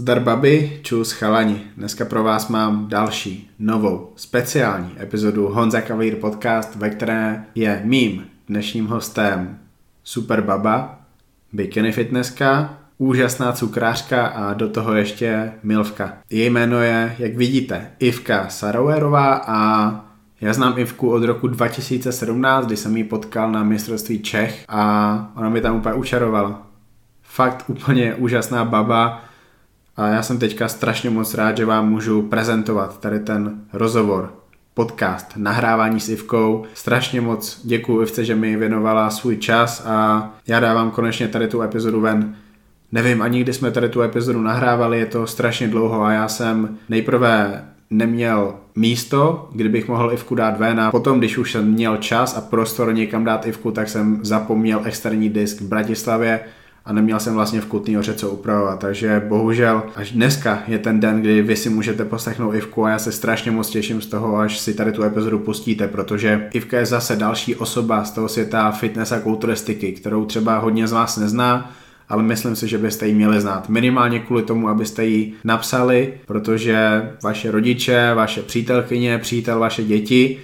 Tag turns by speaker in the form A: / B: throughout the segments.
A: Zdar babi, čus chalani. Dneska pro vás mám další, novou, speciální epizodu Honza Kavír podcast, ve které je mým dnešním hostem super baba, bikini fitnesska, úžasná cukrářka a do toho ještě milvka. Její jméno je, jak vidíte, Ivka Sarouerová a já znám Ivku od roku 2017, kdy jsem ji potkal na mistrovství Čech a ona mi tam úplně učarovala. Fakt úplně úžasná baba a já jsem teďka strašně moc rád, že vám můžu prezentovat tady ten rozhovor, podcast, nahrávání s Ivkou. Strašně moc děkuji Ivce, že mi věnovala svůj čas a já dávám konečně tady tu epizodu ven. Nevím ani, kdy jsme tady tu epizodu nahrávali, je to strašně dlouho a já jsem nejprve neměl místo, kdybych mohl Ivku dát ven a potom, když už jsem měl čas a prostor někam dát Ivku, tak jsem zapomněl externí disk v Bratislavě a neměl jsem vlastně v Kutný hoře co upravovat, takže bohužel až dneska je ten den, kdy vy si můžete poslechnout Ivku a já se strašně moc těším z toho, až si tady tu epizodu pustíte, protože Ivka je zase další osoba z toho světa fitness a kulturistiky, kterou třeba hodně z vás nezná, ale myslím si, že byste ji měli znát. Minimálně kvůli tomu, abyste ji napsali, protože vaše rodiče, vaše přítelkyně, přítel, vaše děti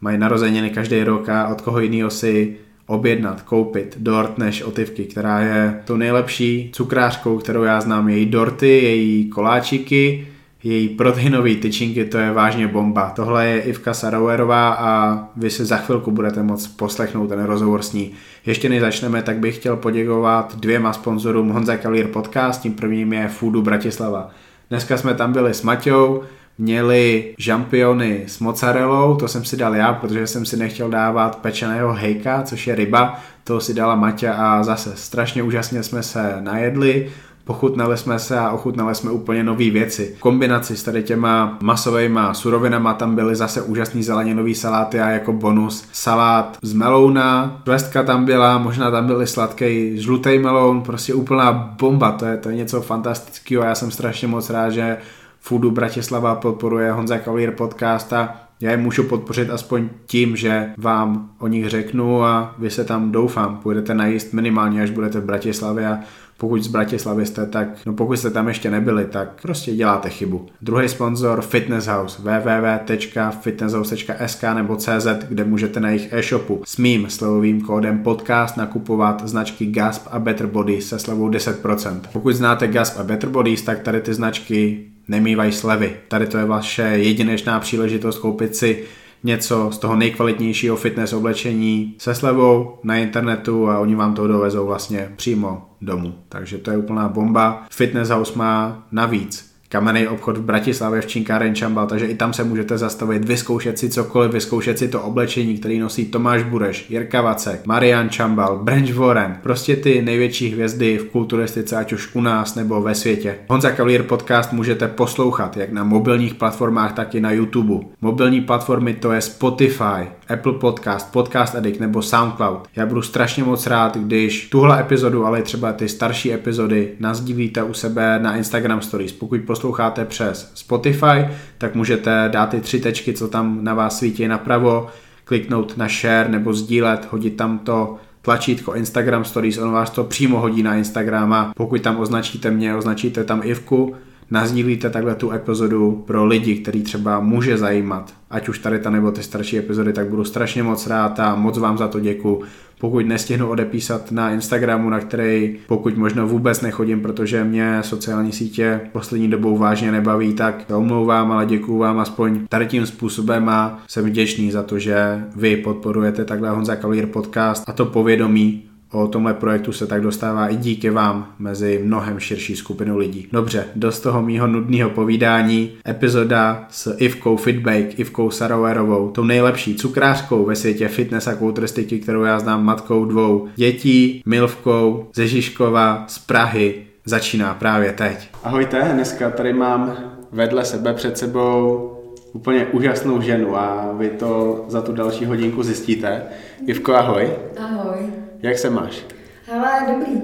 A: mají narozeniny každý rok a od koho jiného si objednat, koupit dort než otivky, která je tu nejlepší cukrářkou, kterou já znám. Její dorty, její koláčiky, její proteinové tyčinky, to je vážně bomba. Tohle je Ivka Sarouerová a vy si za chvilku budete moct poslechnout ten rozhovor s ní. Ještě než začneme, tak bych chtěl poděkovat dvěma sponzorům Honza Cavalier Podcast, tím prvním je Foodu Bratislava. Dneska jsme tam byli s Maťou, měli žampiony s mozzarellou, to jsem si dal já, protože jsem si nechtěl dávat pečeného hejka, což je ryba, to si dala Maťa a zase strašně úžasně jsme se najedli, pochutnali jsme se a ochutnali jsme úplně nové věci. V kombinaci s tady těma masovými surovinama tam byly zase úžasný zeleninový saláty a jako bonus salát z melouna, švestka tam byla, možná tam byly sladký žlutý meloun, prostě úplná bomba, to je, to je něco fantastického a já jsem strašně moc rád, že Foodu Bratislava podporuje Honza Cavalier podcast a já je můžu podpořit aspoň tím, že vám o nich řeknu a vy se tam doufám, půjdete najíst minimálně, až budete v Bratislavě a pokud z Bratislavy jste, tak no pokud jste tam ještě nebyli, tak prostě děláte chybu. Druhý sponzor Fitness House www.fitnesshouse.sk nebo CZ, kde můžete na jejich e-shopu s mým slovovým kódem podcast nakupovat značky Gasp a Better Body se slevou 10%. Pokud znáte Gasp a Better Bodies, tak tady ty značky nemývají slevy. Tady to je vaše jedinečná příležitost koupit si něco z toho nejkvalitnějšího fitness oblečení se slevou na internetu a oni vám to dovezou vlastně přímo domů. Takže to je úplná bomba. Fitness House má navíc kamenný obchod v Bratislavě v Činkáren Čambal, takže i tam se můžete zastavit, vyzkoušet si cokoliv, vyzkoušet si to oblečení, který nosí Tomáš Bureš, Jirka Vacek, Marian Čambal, Branch Warren, prostě ty největší hvězdy v kulturistice, ať už u nás nebo ve světě. Honza Cavalier podcast můžete poslouchat jak na mobilních platformách, tak i na YouTube. Mobilní platformy to je Spotify, Apple Podcast, Podcast Addict nebo SoundCloud. Já budu strašně moc rád, když tuhle epizodu, ale třeba ty starší epizody nazdílíte u sebe na Instagram Stories. Pokud posloucháte přes Spotify, tak můžete dát ty tři tečky, co tam na vás svítí napravo, kliknout na share nebo sdílet, hodit tam to tlačítko Instagram Stories, on vás to přímo hodí na Instagram a pokud tam označíte mě, označíte tam Ivku, nazdílíte takhle tu epizodu pro lidi, který třeba může zajímat, ať už tady ta nebo ty starší epizody, tak budu strašně moc rád a moc vám za to děkuji. Pokud nestihnu odepísat na Instagramu, na který pokud možno vůbec nechodím, protože mě sociální sítě poslední dobou vážně nebaví, tak omlouvám, ale děkuju vám aspoň tady tím způsobem a jsem vděčný za to, že vy podporujete takhle Honza Cavalier podcast a to povědomí o tomhle projektu se tak dostává i díky vám mezi mnohem širší skupinu lidí. Dobře, dost toho mýho nudného povídání, epizoda s Ivkou Fitbake, Ivkou Saroverovou, tou nejlepší cukrářkou ve světě fitness a kulturistiky, kterou já znám matkou dvou dětí, Milvkou ze Žižkova z Prahy, začíná právě teď. Ahojte, dneska tady mám vedle sebe před sebou úplně úžasnou ženu a vy to za tu další hodinku zjistíte. Ivko, ahoj.
B: Ahoj.
A: Jak se máš?
B: Hele, dobrý.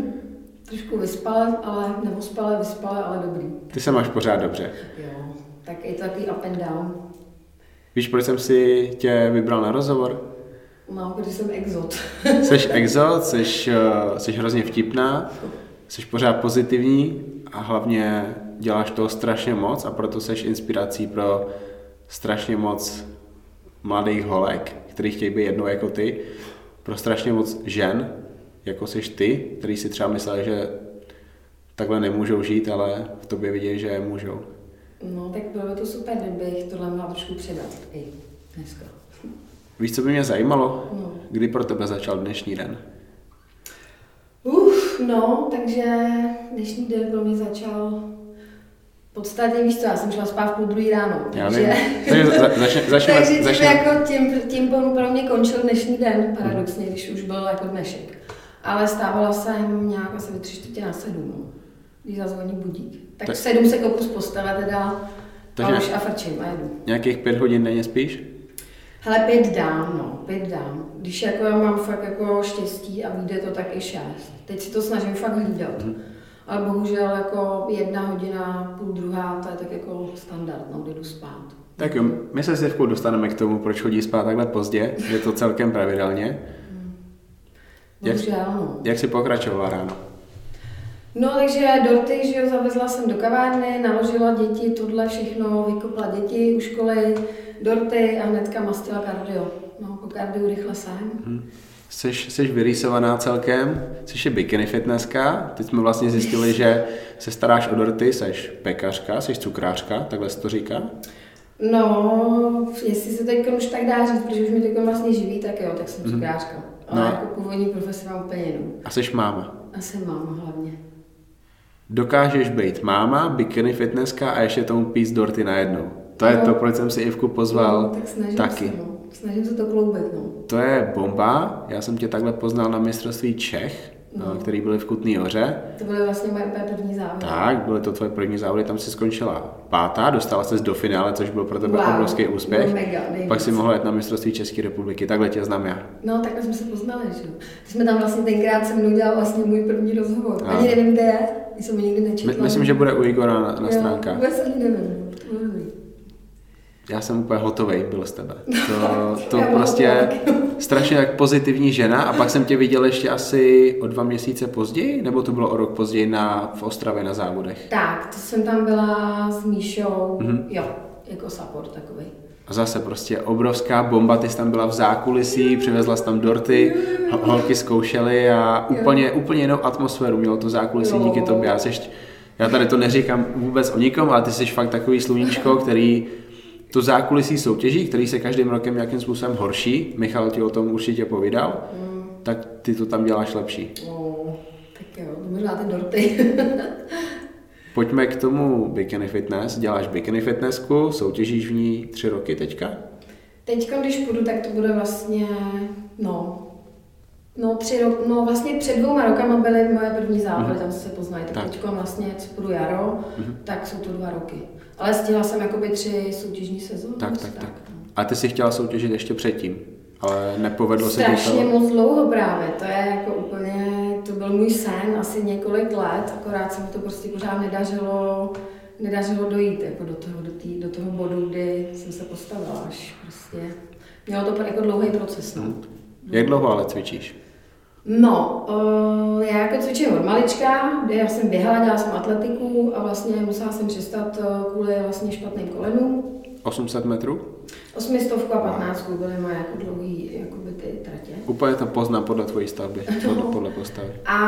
B: Trošku vyspale, ale nebo spale, vyspale, ale dobrý.
A: Ty se máš pořád dobře.
B: Jo, tak je to takový up and down.
A: Víš, proč jsem si tě vybral na rozhovor?
B: No, protože jsem exot.
A: Jsi exot, jsi, uh, jsi hrozně vtipná, jsi pořád pozitivní a hlavně děláš toho strašně moc a proto seš inspirací pro strašně moc mladých holek, který chtějí být jednou jako ty, pro strašně moc žen, jako seš ty, který si třeba mysleli, že takhle nemůžou žít, ale v tobě vidějí, že je můžou.
B: No, tak bylo by to super, kdybych tohle mohla trošku předat i dneska.
A: Víš, co by mě zajímalo?
B: No.
A: Kdy pro tebe začal dnešní den?
B: Uf, no, takže dnešní den pro mě začal v podstatě, víš co, já jsem šla spát v půl druhý ráno, takže...
A: Takže za, začne, začneme,
B: takže tím, jako tím, tím pro mě končil dnešní den, paradoxně, když už byl jako dnešek. Ale stávala jsem nějak asi ve tři čtvrtě na sedm, no, když zazvoní budík. Tak,
A: Tak-
B: v sedm se kopu z postele teda
A: Takže-
B: a už a frčím a jedu.
A: nějakých pět hodin denně spíš?
B: Hele, pět dám, no, pět dám. Když jako já mám fakt jako štěstí a vyjde to, tak i šest. Teď si to snažím fakt hlídat.
A: Mhm.
B: Ale bohužel jako jedna hodina, půl druhá, to je tak jako standard, no, jdu spát.
A: Tak jo, my se s Jevkou dostaneme k tomu, proč chodí spát takhle pozdě, je to celkem pravidelně. Jak-
B: Bohužel, no.
A: Jak si pokračovala ráno?
B: No, takže dorty, že jo, zavezla jsem do kavárny, naložila děti, tohle všechno, vykopla děti u školy, dorty a hnedka mastila kardio. No, po kardiu rychle sem.
A: Hm. Jsi, jsi vyrýsovaná celkem, jsi je bikini fitnesska, teď jsme vlastně zjistili, že se staráš o dorty, jsi pekařka, jsi cukrářka, takhle se to říká.
B: No, jestli se teď už tak dá říct, protože už mi teď vlastně živí, tak jo, tak jsem
A: Mhm.
B: cukrářka. Ale
A: No.
B: jako původní profesi mám úplně jinou.
A: A jsi máma.
B: Asi mám hlavně.
A: Dokážeš být máma, bikini fitnesska a ještě tomu pít dorty najednou. To je
B: No.
A: to, proč jsem si Ivku pozval
B: no, tak
A: taky.
B: se, no. Snažím se to kloubit, no.
A: To je bomba, já jsem tě takhle poznal na mistrovství Čech,
B: No.
A: no. který byly v Kutný hoře.
B: To byly vlastně moje první závody.
A: Tak, byly to tvoje první závody, tam si skončila pátá, dostala ses do finále, což byl pro tebe
B: Wow,
A: obrovský úspěch.
B: byl mega, nejvíc.
A: Pak si mohla jet na mistrovství České republiky, takhle tě znám já.
B: No, takhle jsme se poznali, že jo. Ty jsme tam vlastně tenkrát se mnou dělal vlastně můj první rozhovor.
A: No.
B: Ani nevím, kde je, jsem ho nikdy
A: My,
B: nečetla.
A: myslím, že bude u Igora na, na
B: Jo,
A: stránkách.
B: Vůbec ani nevím.
A: Já jsem úplně hotový byl z tebe. To, to prostě strašně jak pozitivní žena a pak jsem tě viděl ještě asi o dva měsíce později, nebo to bylo o rok později na, v Ostravě na závodech.
B: Tak, to jsem tam byla s Míšou,
A: Mhm.
B: jo, jako support takový.
A: A zase prostě obrovská bomba, ty jsi tam byla v zákulisí, přivezla jsi tam dorty, ho- holky zkoušely a úplně, úplně jinou atmosféru mělo to zákulisí
B: Jo.
A: díky tobě. Já, seš, já tady to neříkám vůbec o nikom, ale ty jsi fakt takový sluníčko, který to zákulisí soutěží, který se každým rokem nějakým způsobem horší, Michal ti o tom určitě povídal,
B: Mm.
A: tak ty to tam děláš lepší.
B: No, tak jo, možná ty dorty.
A: Pojďme k tomu bikini fitness. Děláš bikini fitnessku, soutěžíš v ní tři roky teďka?
B: Teď, když půjdu, tak to bude vlastně, no, no, tři rok, no vlastně před dvouma rokama byly moje první závody,
A: Mhm.
B: tam se poznají, tak,
A: Tak.
B: teď vlastně, co půjdu jaro,
A: Mhm.
B: tak jsou to dva roky. Ale stihla jsem jakoby tři soutěžní sezóny.
A: Tak, tak, tak.
B: no.
A: A ty jsi chtěla soutěžit ještě předtím, ale nepovedlo se ti
B: Strašně
A: to.
B: moc dlouho právě, to je jako úplně, to byl můj sen asi několik let, akorát se mi to prostě pořád nedařilo, nedařilo dojít jako do toho, do, tý, do toho bodu, kdy jsem se postavila až prostě. Mělo to jako dlouhý proces, no.
A: Jak dlouho ale cvičíš?
B: No, uh, já jako cvičím od malička, kde já jsem běhala, dělala jsem atletiku a vlastně musela jsem přestat eh, kvůli vlastně špatným kolenům.
A: 800 metrů?
B: Osmistovku a patnáctku byly moje jako dlouhý jakoby ty tratě.
A: Úplně to poznám podle tvojí stavby, podle, podle postavy.
B: A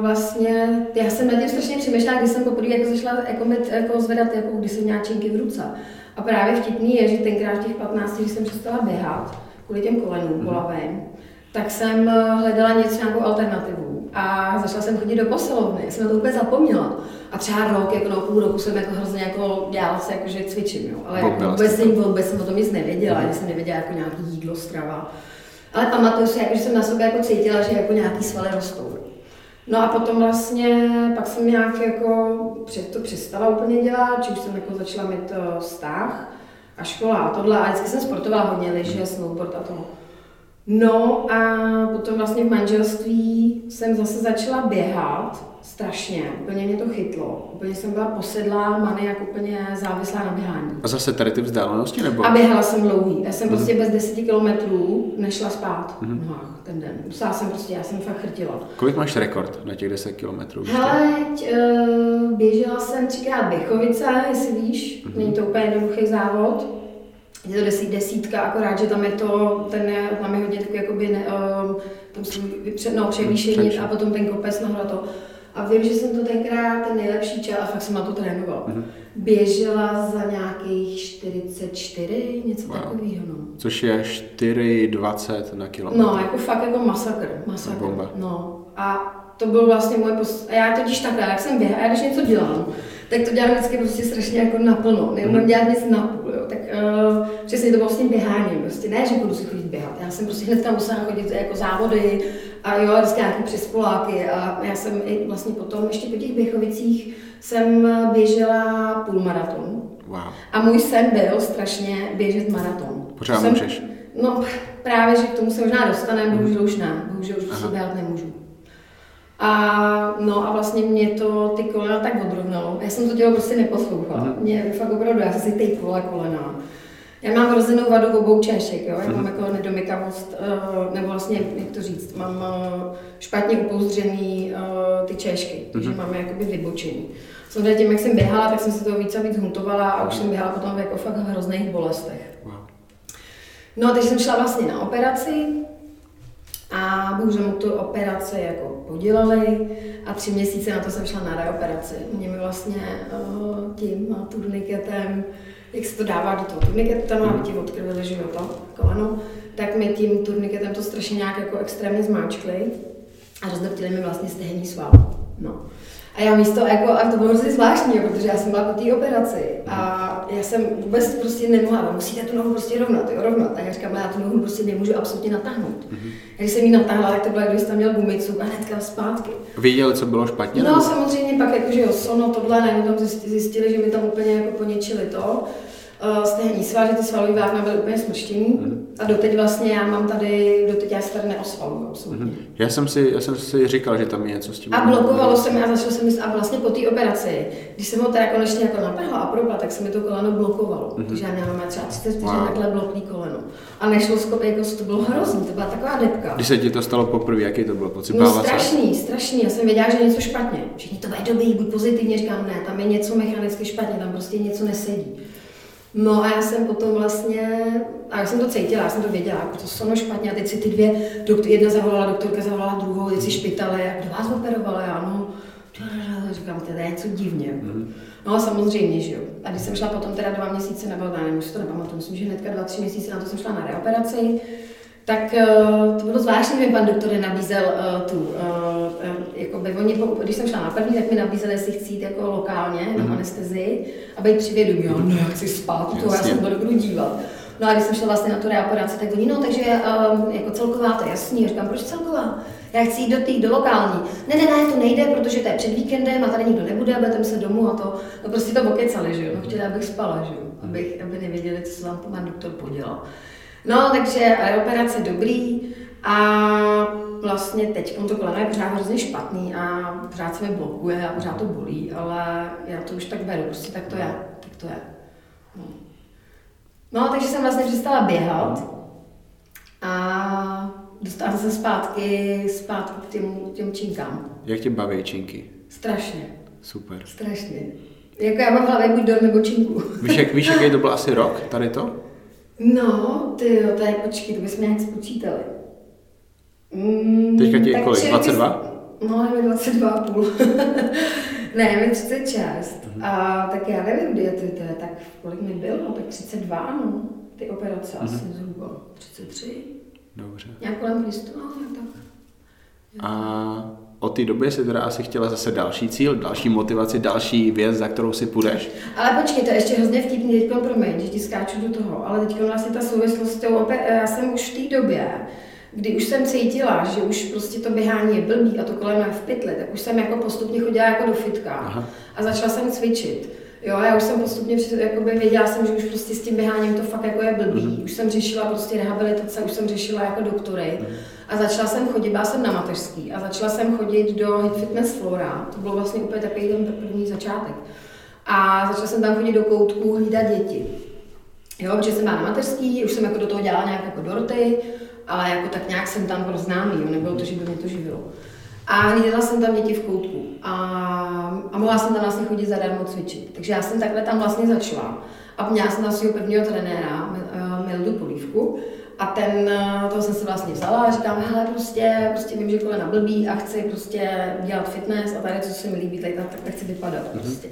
B: vlastně já jsem nad tím strašně přemýšlela, když jsem poprvé jako začala jako, mit, jako zvedat, jako když jsem měla činky v ruce. A právě vtipný je, že tenkrát v těch 15, když jsem přestala běhat, kvůli těm kolenům
A: Mhm.
B: bolavým, tak jsem eh, hledala něco, nějakou alternativu. A začala jsem chodit do posilovny, já jsem na to úplně zapomněla. A třeba rok, jako no půl roku jsem jako hrozně jako dělala se, jako, že cvičím, jo. Ale vůbec, jsem, vůbec jsem o tom nic nevěděla,
A: Mhm.
B: že jsem nevěděla jako nějaký jídlo, strava. Ale pamatuju si, jako, že jsem na sobě jako cítila, že jako nějaký svaly rostou. No a potom vlastně, pak jsem nějak jako před to přestala úplně dělat, či už jsem jako začala mít uh, vztah a škola a tohle. A vždycky jsem sportovala hodně, lyže, snowboard a to. No a potom vlastně v manželství jsem zase začala běhat, strašně, úplně mě to chytlo. Úplně jsem byla posedlá, maniak, úplně závislá na běhání.
A: A zase tady ty vzdálenosti nebo?
B: A běhala jsem dlouhý. Já jsem prostě bez 10 kilometrů nešla spát v nohách ten den. Musela jsem prostě, já jsem fakt chrtila.
A: Kolik máš rekord na těch 10 kilometrů?
B: Hele, uh, běžela jsem třikrát Běchovice, jestli víš, není to úplně jednoduchý závod. Je to desít, desítka, akorát, že tam je to, ten je, tam je hodně takový jakoby, ne, uh, tam jsou před, no, převýšení a potom ten kopec nahoru a to. A vím, že jsem to tenkrát ten nejlepší čas a fakt jsem na to trénovala. Mm-hmm. Běžela za nějakých 44, něco wow. takového. No.
A: Což je 4,20 na kilometr.
B: No, jako fakt jako masakr. masakr.
A: Bomba.
B: No. A to byl vlastně můj pos... A já totiž takhle, jak jsem běhala, já když něco dělám, tak to dělám vždycky prostě strašně jako naplno. Nemůžu mm. dělat nic napůl, jo. Tak uh, přesně to bylo s tím běháním. Prostě ne, že budu si chodit běhat. Já jsem prostě hnedka musela chodit jako závody a jo, vždycky nějaký přespoláky. A já jsem i vlastně potom, ještě po těch Běchovicích, jsem běžela půlmaraton.
A: Wow.
B: A můj sen byl strašně běžet maraton.
A: Pořád
B: jsem,
A: můžeš?
B: No právě, že k tomu se možná dostaneme, bohužel už ne. Bohužel už si běhat nemůžu. A, no a vlastně mě to ty kolena tak odrovnalo. Já jsem to tělo prostě neposlouchala. Mm. Mě fakt opravdu, já jsem si tejpovala kolena. Já mám rozenou vadu v obou češek, jo? já mám jako nedomykavost, uh, nebo vlastně, jak to říct, mám uh, špatně upouzdřený uh, ty češky, takže mm-hmm. máme jakoby vybočení. Samozřejmě tím, jak jsem běhala, tak jsem se toho víc a víc huntovala a už jsem běhala potom v jako fakt hrozných bolestech. No, takže jsem šla vlastně na operaci, a bohužel mu tu operaci jako podělali a tři měsíce na to jsem šla na reoperaci. Mě mi vlastně uh, tím turniketem, jak se to dává do toho turniketu, tam aby ti odkrvili života, koleno, tak mi tím turniketem to strašně nějak jako extrémně zmáčkli a rozdrtili mi vlastně stehenní sval. No. A já místo, jako, a to bylo hrozně zvláštní, protože já jsem byla po té operaci a já jsem vůbec prostě nemohla, musíte tu nohu prostě rovnat, jo, rovnat. A já říkám, já tu nohu prostě nemůžu absolutně natáhnout. Mm-hmm. Když jsem ji natáhla, tak to bylo, když tam měl gumicu a hnedka zpátky.
A: Věděli, co bylo špatně?
B: No, samozřejmě pak, jakože jo, sono, tohle, najednou tam zjistili, že mi tam úplně jako poničili to uh, stehenní sval, že ty svalové vlákna byly úplně smrštění. Mm. A doteď vlastně já mám tady, doteď já se tady neosvaluju absolutně. Mm.
A: Já jsem, si, já jsem si říkal, že tam je něco s tím.
B: A blokovalo se mi a začal jsem a vlastně po té operaci, když jsem ho teda konečně jako natrhla a probla, tak se mi to koleno blokovalo. Mm. Takže já měla třeba 30 wow. takhle blokný koleno. A nešlo skoro, jako to bylo hrozný, to byla taková depka.
A: Když se ti to stalo poprvé, jaký to bylo pocit?
B: No strašný, strašný, já jsem věděla, že je něco špatně. Všichni to mají dobrý, buď pozitivně, říkám, ne, tam je něco mechanicky špatně, tam prostě něco nesedí. No a já jsem potom vlastně, a já jsem to cítila, já jsem to věděla, jako to sono špatně a teď si ty dvě, doktor, jedna zavolala, doktorka zavolala druhou, teď si špitali, a kdo vás operoval, já no, říkám, to je něco divně. Mm-hmm. No a samozřejmě, že jo. A když jsem šla potom teda dva měsíce, nebo ne, nevím, to nepamatuju, myslím, že hnedka dva, tři měsíce na to jsem šla na reoperaci, tak to bylo zvláštní, že mi pan doktor nabízel uh, tu, uh, jako by oni, když jsem šla na první, tak mi nabízeli, jestli chci jít jako lokálně na mhm. anestezii a být při vědomí. Jo, no, já chci spát, to já se to nebudu dívat. No a když jsem šla vlastně na tu reoperaci, tak oni, no, takže um, jako celková, to je jasný. Já říkám, proč celková? Já chci jít do, tý, do lokální. Ne, ne, ne, to nejde, protože to je před víkendem a tady nikdo nebude, budete se domů a to. No prostě to okecali, že jo. No, chtěli, abych spala, že jo. Abych, aby nevěděli, co se vám pan doktor podělal. No, takže operace dobrý a vlastně teď to koleno je pořád hrozně špatný a pořád se mi blokuje a pořád to bolí, ale já to už tak beru, prostě tak to je, tak to je. No, no takže jsem vlastně přestala běhat a dostala se zpátky, zpátky k těm, těm činkám.
A: Jak tě baví činky?
B: Strašně.
A: Super.
B: Strašně. Jako já mám v hlavě buď dor nebo činku.
A: Víš, jak, víš, jaký to byl asi rok, tady to?
B: No, ty jo, tady počkej, to bychom nějak spočítali.
A: Mm, Teďka ti je kolik, 22?
B: No, nevím, 22 a půl. ne, nevím, 36. Mm-hmm. A tak já nevím, kdy je to, to je, tak kolik mi bylo, tak 32, no. Ty operace mm-hmm. asi zhruba 33.
A: Dobře.
B: Nějak kolem Kristu, no, tak.
A: A od té doby si teda asi chtěla zase další cíl, další motivaci, další věc, za kterou si půjdeš.
B: Ale počkej, to je ještě hrozně vtipný, teď promiň, že ti skáču do toho, ale teď vlastně ta souvislost s tou já jsem už v té době, kdy už jsem cítila, že už prostě to běhání je blbý a to kolem je v pytli, tak už jsem jako postupně chodila jako do fitka Aha. a začala jsem cvičit. Jo, já už jsem postupně při- jakoby věděla jsem, že už prostě s tím běháním to fakt jako je blbý. Mm. Už jsem řešila prostě rehabilitace, už jsem řešila jako doktory. Mm. A začala jsem chodit, byla jsem na mateřský a začala jsem chodit do Hit Fitness Flora. To byl vlastně úplně takový ten první začátek. A začala jsem tam chodit do koutků hlídat děti. Jo, protože jsem byla na mateřský, už jsem jako do toho dělala nějak jako doroty, ale jako tak nějak jsem tam byl známý, jo, nebylo to, že by mě to živilo. A hlídala jsem tam děti v koutku a, a mohla jsem tam vlastně chodit zadarmo cvičit. Takže já jsem takhle tam vlastně začala. A měla jsem tam svého prvního trenéra, eh, Mildu Polívku, a ten, eh, toho jsem si vlastně vzala a říkám, hele, prostě, prostě vím, že kolena blbý a chci prostě dělat fitness a tady, co se mi líbí, tady tak, tak chci vypadat mm-hmm. prostě.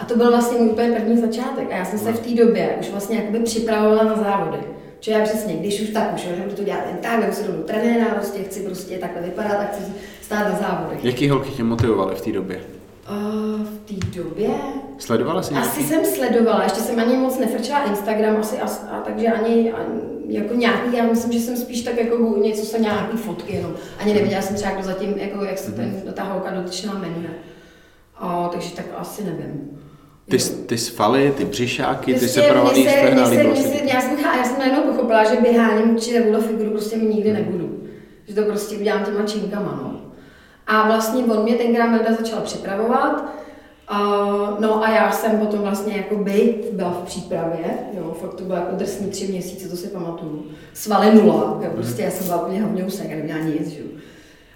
B: A to byl vlastně můj úplně první začátek a já jsem se v té době už vlastně jakoby připravovala na závody. Že já přesně, když už tak už, že budu to dělat jen tak, nebo si do trenéra, prostě chci prostě takhle vypadat a chci stát na závody.
A: Jaký holky tě motivovaly v té době?
B: Uh, v té době?
A: Sledovala jsi nějaký?
B: Asi jsem sledovala, ještě jsem ani moc nefrčila Instagram, asi, a, a takže ani, ani, jako nějaký, já myslím, že jsem spíš tak jako něco měla nějaký fotky jenom. Ani nevěděla jsem třeba, kdo zatím, jako, jak se ten, ta holka dotyčná jmenuje. A, takže tak asi nevím.
A: Ty, ty svaly, ty břišáky, ty
B: Prostě se-
A: stehna,
B: se-
A: líbilo se
B: se-
A: ti?
B: Já jsem, já jsem najednou pochopila, že běháním určitě takovou figuru prostě mi nikdy nebudu. Že to prostě udělám těma činkama, no. A vlastně on mě tenkrát Melda začala připravovat, Uh, no a já jsem potom vlastně jako by byla v přípravě, jo, fakt to bylo jako drsný tři měsíce, to si pamatuju. Svaly nula, jo, prostě já jsem byla úplně hovňousek, já neměla nic, že.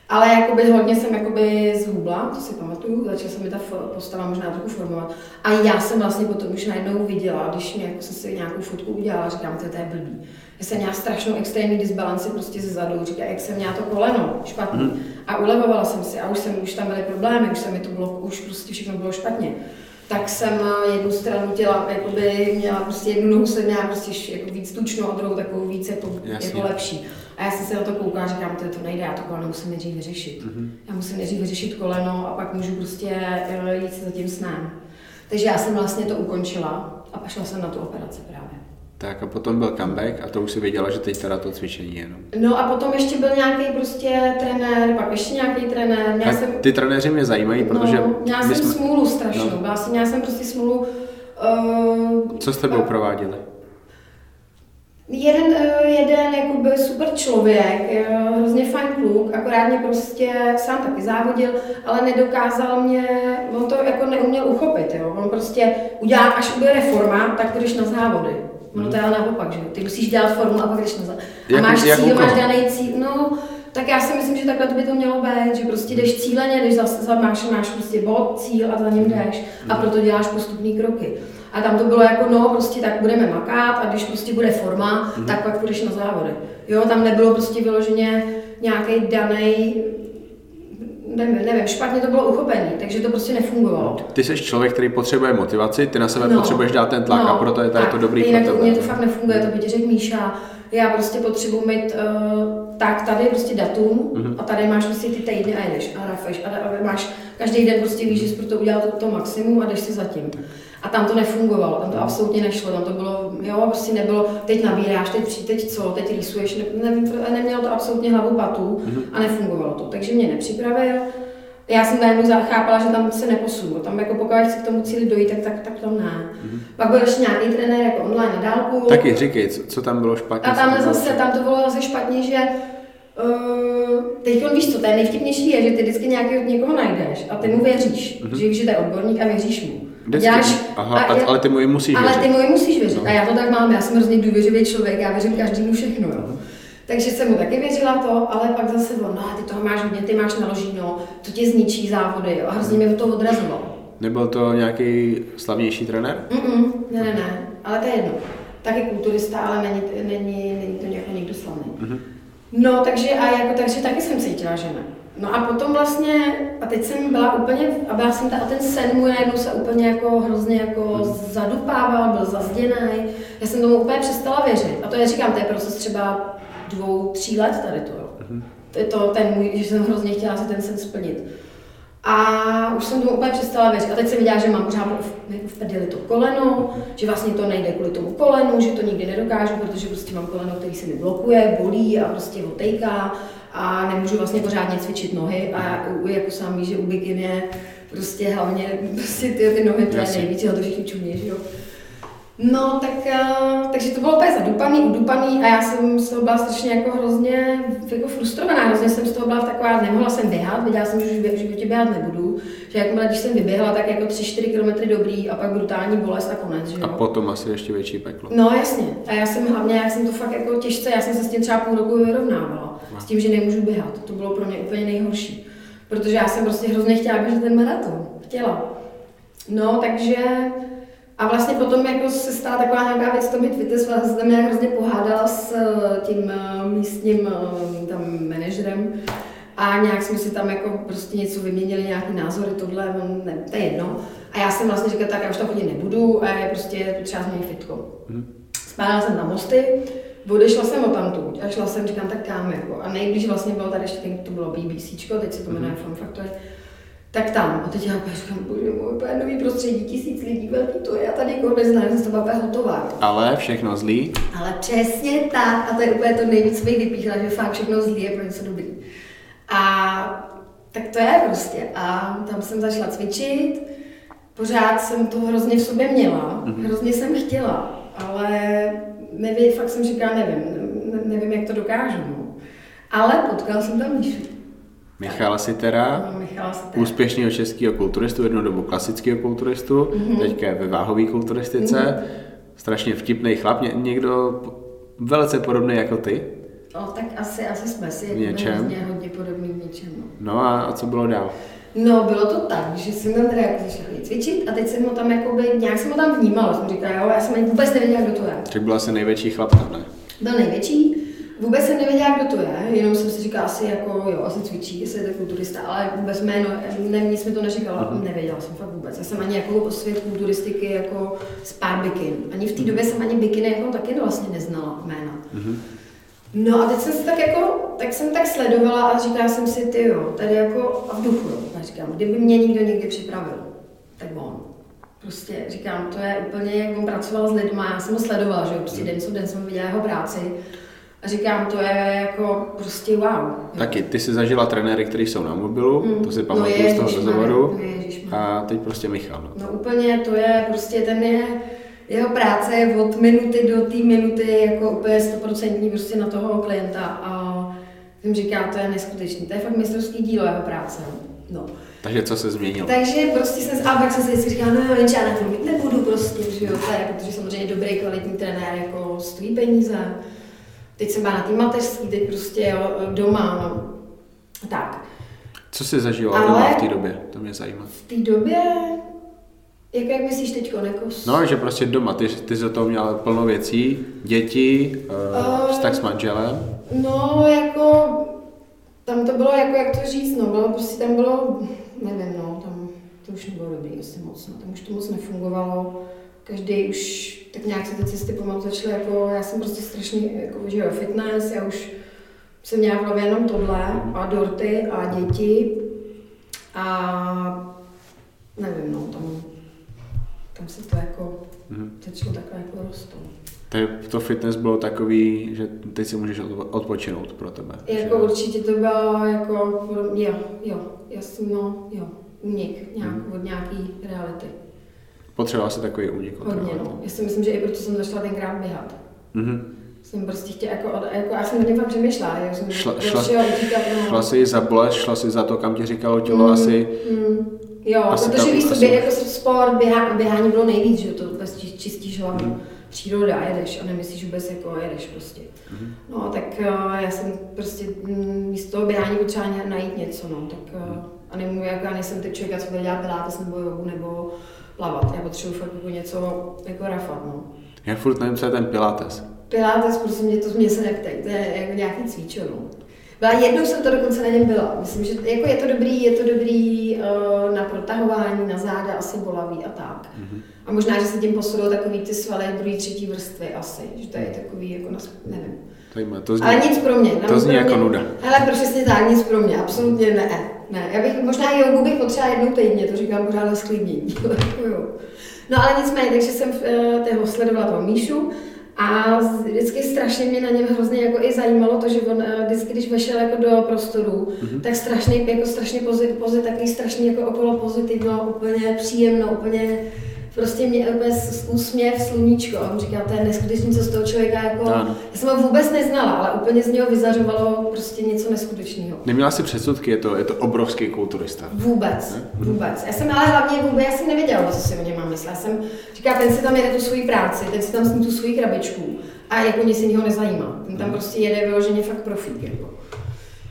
B: Ale jakoby hodně jsem jakoby zhubla, to si pamatuju, začala se mi ta postava možná trochu formovat. A já jsem vlastně potom už najednou viděla, když mě jako jsem si nějakou fotku udělala, říkám, to je blbý. Já jsem měla strašnou extrémní disbalanci prostě ze zadu, říká, jak jsem měla to koleno špatně.
A: Mhm.
B: A ulevovala jsem si a už, jsem, už tam byly problémy, už se mi to bylo, už prostě všechno bylo špatně. Tak jsem eh, jednu stranu těla, jakoby měla prostě jednu nohu jsem měla prostě jako víc tučnou a druhou takovou víc jako,
A: Jasně.
B: jako lepší. A já jsem se na to koukala a říkám, to, to nejde, já to koleno musím nejdřív vyřešit.
A: Mhm.
B: Já musím nejdřív vyřešit koleno a pak můžu prostě eh, jít za tím snem. Takže já jsem vlastně to ukončila a pašla jsem na tu operaci právě.
A: Tak a potom byl comeback a to už si věděla, že teď teda to cvičení jenom.
B: No a potom ještě byl nějaký prostě trenér, pak ještě nějaký trenér. Měla
A: A
B: jsem,
A: ty trenéři mě zajímají, protože
B: no, měla jsem
A: jsme...
B: smůlu strašnou.
A: No.
B: Byla jsem, měla jsem prostě smůlu. Uh,
A: Co s tebou prováděli?
B: Jeden, eh, jeden jakoby super člověk, eh, hrozně fajn kluk, akorát mě prostě sám taky závodil, ale nedokázal mě, on to jako neuměl uchopit, jo. On prostě udělá, až bude reforma, tak jdeš na závody. Ono to je ale naopak, že. Ty musíš dělat formu a pak jdeš na. A
A: Jak-
B: máš cíl, máš daný cíl, no, tak já si myslím, že takhle to by to mělo být, že prostě jdeš cíleně, jdeš zase, za- máš, máš prostě bod, cíl a za ním jdeš a proto děláš postupný kroky. A tam to bylo jako, no, prostě tak budeme makat a když prostě bude forma,
A: Mhm.
B: tak pak půjdeš na závody. Jo, tam nebylo prostě vyloženě nějaký daný, nevím, nevím, špatně to bylo uchopený, takže to prostě nefungovalo.
A: Ty jsi člověk, který potřebuje motivaci, ty na sebe potřebuješ dát ten tlak a proto je tady to
B: tak,
A: dobrý pro
B: Jinak
A: tebe.
B: u mě to fakt nefunguje, to by ti řekl Míša. Já prostě potřebuji mít, uh, tak tady je prostě datum
A: Mhm.
B: a tady máš prostě ty týdny a jdeš a rafeš a, a máš každý den prostě víš, že jsi pro to udělal to, to maximum a jdeš si zatím. A tam to nefungovalo, tam to absolutně nešlo, tam to bylo, jo, prostě nebylo, teď nabíráš, teď přijď, teď co, teď rýsuješ, ne, ne, nemělo to absolutně hlavu patů
A: Mhm.
B: a nefungovalo to, takže mě nepřipravil. Já jsem najednou chápala, že tam se neposunu. Tam jako pokud chci k tomu cíli dojít, tak, tak, tak tam ne. Pak byl ještě nějaký trenér jako online na dálku.
A: Taky říkej, co, co tam bylo špatně.
B: A tam
A: bylo
B: zase, tam to bylo zase špatně, že uh, teď víš co, to je nejvtipnější je, že ty vždycky nějakého někoho najdeš a ty mu věříš,
A: Mhm.
B: že že to je odborník a věříš mu.
A: Vždycky. Aha, a, ale ty mu musíš
B: ale
A: věřit.
B: ty mu musíš věřit.
A: No.
B: A já to tak mám, já jsem hrozně důvěřivý člověk, já věřím každému všechno. Jo. Takže jsem mu taky věřila to, ale pak zase on, no ty toho máš hodně, ty máš naloženo, to tě zničí závody jo. a hrozně mě to odrazovalo.
A: Nebyl to nějaký slavnější trenér?
B: Mm-mm, ne, ne, ne, ale to je jedno. Taky kulturista, ale není, není, není to jako někdo slavný.
A: Mhm.
B: No, takže, a jako, takže taky jsem cítila, že ne. No a potom vlastně, a teď jsem byla úplně, a byla jsem ta, a ten sen můj najednou se úplně jako hrozně jako zadupával, byl zazděný. Já jsem tomu úplně přestala věřit. A to já říkám, to je proces třeba dvou, tří let tady to, jo. To je to ten můj, že jsem hrozně chtěla si ten sen splnit. A už jsem tomu úplně přestala věřit. A teď jsem viděla, že mám pořád v, v prdeli to koleno, že vlastně to nejde kvůli tomu kolenu, že to nikdy nedokážu, protože prostě mám koleno, který se mi blokuje, bolí a prostě otejká a nemůžu vlastně pořádně cvičit nohy a jako sám víš, že u bikiny prostě hlavně prostě ty, ty nohy, to je nejvíc, to všichni čumí, že jo. No, tak, eh, takže to bylo úplně zadupaný, udupaný a já jsem z toho byla strašně jako hrozně jako frustrovaná, hrozně jsem z toho byla v taková, nemohla jsem běhat, věděla jsem, že už v životě běhat nebudu, že jakmile, když jsem vyběhla, tak jako 3-4 km dobrý a pak brutální bolest a konec, že jo.
A: A potom asi ještě větší peklo.
B: No jasně. A já jsem hlavně, já jsem to fakt jako těžce, já jsem se s tím třeba půl roku vyrovnávala. S tím, že nemůžu běhat. To bylo pro mě úplně nejhorší. Protože já jsem prostě hrozně chtěla běžet ten maraton. Chtěla. No, takže a vlastně potom jako se stala taková nějaká věc, to mi Twitter se tam nějak hrozně pohádala s eh, tím eh, místním eh, tam manažerem a nějak jsme si tam jako prostě něco vyměnili, nějaký názory, tohle, ne, to je jedno. A já jsem vlastně říkala, tak já už tam chodit nebudu a je prostě třeba změnit fitko. Spálela jsem na mosty, odešla jsem o tamtud a šla jsem, říkám, tak kam jako. A nejblíž vlastně bylo tady ještě, to bylo BBC, teď se to jmenuje Fun Factory. Tak tam, a teď já úplně říkám, bože můj, úplně nový prostředí, tisíc lidí, velký to je, a tady nikoho neznám, jsem to úplně hotová.
A: Ale všechno zlý.
B: Ale přesně tak, a to je úplně to nejvíc, co bych vypíchla, že fakt všechno zlý je pro něco dobrý. A tak to je prostě. A tam jsem začala cvičit, pořád jsem to hrozně v sobě měla, mm-hmm. hrozně jsem chtěla, ale nevím, fakt jsem říkala, nevím, ne, nevím, jak to dokážu. No. Ale potkal jsem tam Míšu.
A: Michala si teda,
B: No, Michala
A: úspěšného českého kulturistu, jednu dobu klasického kulturistu, mm-hmm. teďka je ve váhové kulturistice, mm-hmm. strašně vtipný chlap, Ně, někdo velice podobný jako ty.
B: No, tak asi, asi jsme si
A: V něčem.
B: hodně, hodně podobný v něčem. No.
A: No a, a co bylo dál?
B: No, bylo to tak, že jsem tam teda jako začala cvičit a teď jsem ho tam jakoby, nějak jsem ho tam vnímala, jsem říkala, jo, já jsem ani vůbec nevěděla, kdo to je.
A: Řekl byl asi největší chlap tam, ne?
B: Byl největší, vůbec jsem nevěděla, kdo to je, jenom jsem si říkala asi jako, jo, asi cvičí, jestli je to kulturista, ale vůbec jméno, ne, nic mi to neříkala,
A: Mhm.
B: nevěděla jsem fakt vůbec. Já jsem ani jako svět kulturistiky jako z pár bikin. Ani v té době jsem ani bikiny jako taky vlastně neznala jména.
A: Mhm.
B: No a teď jsem se tak jako, tak jsem tak sledovala a říkala jsem si, ty jo, tady jako a v duchu, jo. A říkám, kdyby mě někdo někdy připravil, tak on. Prostě říkám, to je úplně, jak on pracoval s lidmi, já jsem ho sledovala, že jo, prostě den co den jsem viděla jeho práci. A říkám, to je jako prostě wow.
A: Taky, ty jsi zažila trenéry, kteří jsou na mobilu,
B: Mm.
A: to si
B: No
A: pamatuju z toho rozhovoru.
B: no ježišmarja.
A: A teď prostě Michal. No.
B: No úplně to je, prostě ten je, jeho práce je od minuty do té minuty jako úplně stoprocentní prostě na toho klienta a jsem říká, to je neskutečný, to je fakt mistrovský dílo jeho práce. No.
A: Takže co se změnilo?
B: Takže prostě jsem, a pak jsem si vždycky říkala, no jo, jenže já na tom nebudu prostě, že jo, to je, protože samozřejmě dobrý kvalitní trenér jako stojí peníze. Teď jsem byla na té mateřský, teď prostě jo, doma, no. Tak.
A: Co jsi zažila
B: Ale-
A: doma v té době? To mě zajímá.
B: V té době, jak, jak myslíš teď, jako
A: No, že prostě doma, ty, ty jsi do toho měla plno věcí, děti, uh, vztah s manželem.
B: No, jako, tam to bylo, jako, jak to říct, no, bylo, prostě tam bylo, nevím, no, tam to už nebylo dobrý asi moc, no, tam už to moc nefungovalo, každý už, tak nějak se ty cesty pomalu začaly, jako, já jsem prostě strašně, jako, že jo, fitness, já už jsem měla v hlavě jenom tohle, a dorty, a děti, a nevím, no, tam, tam se to jako,
A: Mhm.
B: začalo takhle jako rostou.
A: To, to fitness bylo takový, že teď si můžeš odpo- odpočinout pro tebe.
B: Jako
A: že?
B: určitě to bylo jako, jo, jo, jasně, no, jo, únik nějak,
A: Mhm.
B: od nějaký reality.
A: Potřeboval si takový únik od
B: Hodně, no. Já si myslím, že i proto jsem začala tenkrát běhat.
A: Mhm.
B: Jsem prostě chtěla, jako, jako já jsem hodně fakt přemýšlela, já jsem
A: Šla-
B: prostě,
A: šla-
B: jo, utíkat, no.
A: Šla si za bolest, šla si za to, kam ti říkalo tělo
B: Mm,
A: asi.
B: mm, jo,
A: asi
B: protože
A: tam-
B: víš,
A: asi-
B: jako sport, běhá, běhání bylo nejvíc, že to vůbec či- čistíš hlavu,
A: Mhm.
B: příroda, jedeš a nemyslíš vůbec jako jedeš prostě.
A: Mhm.
B: No, tak uh, já jsem prostě mm, místo toho běhání potřeba najít něco, no, tak uh, a nemůžu, jako já nejsem typ člověka, co bude dělat pilates nebo jogu nebo plavat, já potřebuji fakt jako něco jako rafat, no.
A: Já furt nevím, co je ten pilates.
B: Pilates, prosím mě, to mě se neptej, to je jako nějaký cvičo, no. Byla jednou jsem to dokonce na něm byla. Myslím, že jako je to dobrý, je to dobrý uh, na protahování, na záda, asi bolavý a tak.
A: Mhm.
B: A možná, že se tím posunou takový ty svaly druhý, třetí vrstvy asi, že to je takový jako, na, nevím.
A: Zajímavé, to zní.
B: Ale nic pro mě.
A: to zní
B: pro
A: jako
B: mě,
A: nuda.
B: Hele, přesně tak, nic pro mě, absolutně ne. ne. Já bych, možná jogu bych potřeba jednou týdně, to říkám pořád na jako jo. No ale nicméně, takže jsem uh, toho sledovala toho Míšu A vždycky strašně mě na něm hrozně jako i zajímalo to, že on eh, vždycky, když vešel jako do prostoru, mm-hmm. tak strašně, jako strašně pozit, pozit, takový strašně jako okolo pozitivno, úplně příjemno, úplně prostě mě úplně úsměv, sluníčko. A on říká, to je neskutečný, co z toho člověka jako... Ano. Já jsem ho vůbec neznala, ale úplně z něho vyzařovalo prostě něco neskutečného.
A: Neměla si předsudky, je to, je to obrovský kulturista.
B: Vůbec, ne? vůbec. Já jsem ale hlavně vůbec, já si nevěděla, co si o něm mám myslet. Já jsem říká, ten si tam jede tu svoji práci, ten si tam sní tu svoji krabičku a jako nic jiného nezajímá. Ten tam hmm. prostě jede vyloženě fakt profík. Jako.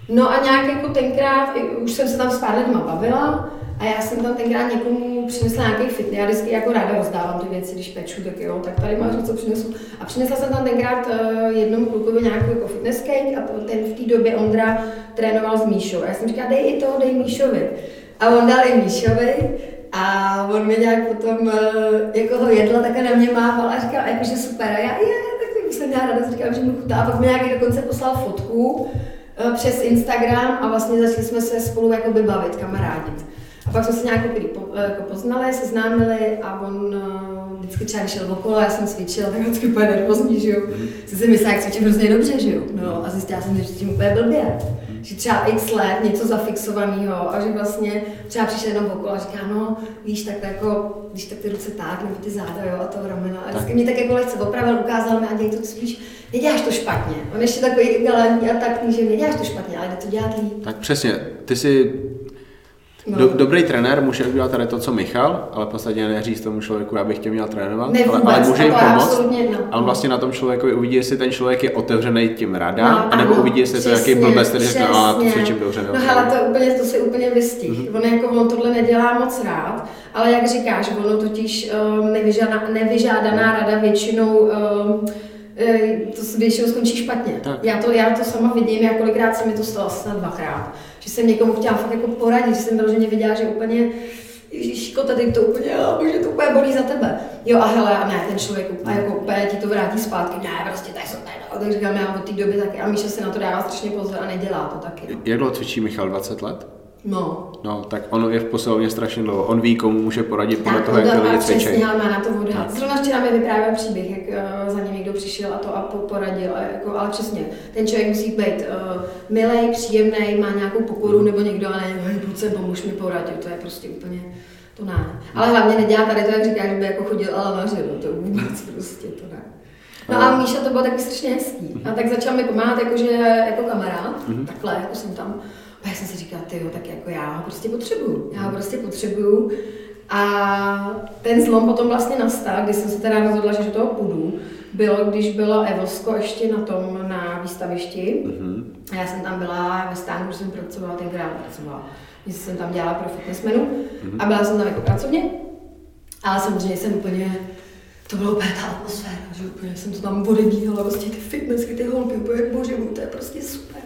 B: No a nějak jako tenkrát, už jsem se tam s pár lidma bavila, a já jsem tam tenkrát někomu přinesla nějaký fit. Já vždycky jako ráda rozdávám ty věci, když peču, tak jo, tak tady máš něco přinesu. A přinesla jsem tam tenkrát uh, jednomu klukovi nějaký jako fitness cake a ten v té době Ondra trénoval s Míšou. A já jsem říkala, dej i to, dej Míšovi. A on dal i Míšovi a on mě nějak potom uh, jako ho jedla, tak na mě mával a říkal, jakože super. A já, je, tak jsem měla ráda, říkala, že mu chutá. A pak mi nějaký dokonce poslal fotku uh, přes Instagram a vlastně začali jsme se spolu jakoby bavit, kamarádit. A pak jsme se nějak jako, jako poznali, seznámili a on uh, vždycky třeba vyšel okolo, já jsem cvičila, tak vždycky úplně nervózní, že jo. Mm. si myslela, jak cvičím hrozně dobře, že jo. No a zjistila jsem, že cvičím úplně blbě. Mm. Že třeba x let něco zafixovaného a že vlastně třeba přišel jenom okolo a říká, no víš, tak jako, když tak ty ruce tak, nebo ty záda, jo, a to ramena. A vždycky mě tak jako lehce opravil, ukázal mi a děj to spíš, neděláš to špatně. On ještě takový galantní a tak, že neděláš to špatně, ale jde to dělat líp.
A: Tak přesně, ty si No. Do, dobrý trenér může udělat tady to, co Michal, ale v podstatě neříct tomu člověku, já bych tě měl trénovat,
B: ne,
A: vůbec, ale, ale může jim pomoct.
B: No.
A: A on vlastně na tom člověku uvidí, jestli ten člověk je otevřený tím rada, no, anebo ano, uvidí, jestli přesně, to je blbec, který řekne, a to cvičím dobře.
B: No ale to, úplně, to si úplně vystih. Mm-hmm. On, jako, on tohle nedělá moc rád, ale jak říkáš, ono totiž um, nevyžádaná, nevyžádaná rada většinou um, to většinou skončí špatně. Tak. Já to, já to sama vidím, já kolikrát se mi to stalo snad dvakrát že jsem někomu chtěla fakt jako poradit, že jsem vyloženě viděla, že úplně Ježíško, tady to úplně, že to úplně bolí za tebe. Jo a hele, a ne, ten člověk a jako úplně ti to vrátí zpátky, ne, prostě to je super, no. tak říkám, já od té doby taky, a Míša se na to dává strašně pozor a nedělá to taky. No.
A: Jak dlouho cvičí Michal, 20 let?
B: No.
A: No, tak on je v posilovně strašně dlouho. On ví, komu může poradit podle toho, jak to lidi cvičí.
B: Ale má na to odhad. Zrovna včera mi vyprávěl příběh, jak uh, za ním někdo přišel a to a poradil. A jako, ale přesně, ten člověk musí být uh, milý, příjemný, má nějakou pokoru, mm. nebo někdo, ale ne, pojď se, pomůž mi poradit. To je prostě úplně, to ne. Ale hlavně nedělá tady to, jak říká, že by jako chodil ale na no, to vůbec prostě to ne. No a Míša to bylo taky strašně hezký. A tak začal mi pomáhat jakože jako kamarád, mm-hmm. takhle, jako jsem tam a já jsem si říkala, ty tak jako já ho prostě potřebuju. Já ho prostě potřebuju. A ten zlom potom vlastně nastal, když jsem se teda rozhodla, že do toho půjdu, bylo, když bylo Evosko ještě na tom, na výstavišti. Mm-hmm. A já jsem tam byla ve stánu, že jsem pracovala, tenkrát pracovala. Když jsem tam dělala pro fitnessmenu mm-hmm. a byla jsem tam jako pracovně. Ale samozřejmě jsem úplně, to bylo úplně ta atmosféra, že úplně jsem to tam odebíhala, prostě ty fitnessky, ty holky, úplně bože, to je prostě super.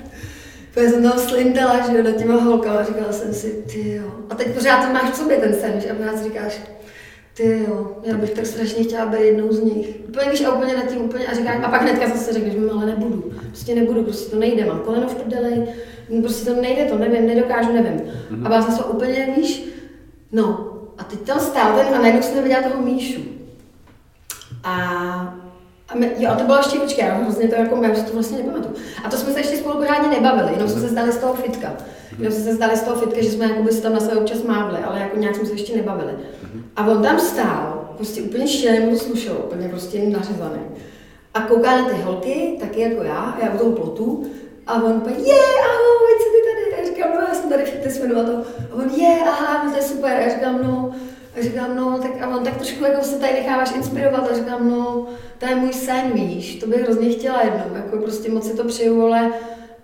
B: Protože jsem tam slintala, že jo, nad těma holkama, říkala jsem si, ty jo. A teď pořád to máš v sobě ten sen, že a pořád si říkáš, ty jo, já bych tak strašně chtěla být jednou z nich. Úplně víš, a úplně nad tím úplně, a říkáš, a pak hnedka zase řekneš, ale nebudu, prostě nebudu, prostě to nejde, mám koleno v prdeli, no, prostě to nejde, to nevím, nedokážu, nevím. Mm-hmm. A byla jsem to úplně, víš, no, a teď tam stál ten a najednou jsem neviděla toho Míšu. A a my, jo, a to bylo ještě, počkej, já hrozně to jako, já to vlastně nepamatuju. A to jsme se ještě spolu pořádně nebavili, jenom jsme se zdali z toho fitka. Jenom jsme se zdali z toho fitka, že jsme jako by se tam na sebe občas mávli, ale jako nějak jsme se ještě nebavili. A on tam stál, prostě úplně šíleně mu to slušelo, úplně prostě nařezaný. A kouká na ty holky, taky jako já, já u toho plotu, a on úplně, je, ahoj, co ty tady? A já říkám, no já jsem tady fitness a to. A on, je, aha, no to je super. A já říkám, no, a říkám, no, tak a on tak trošku jako se tady necháváš inspirovat a říkám, no, to je můj sen, víš, to bych hrozně chtěla jednou, jako prostě moc si to přeju, ale,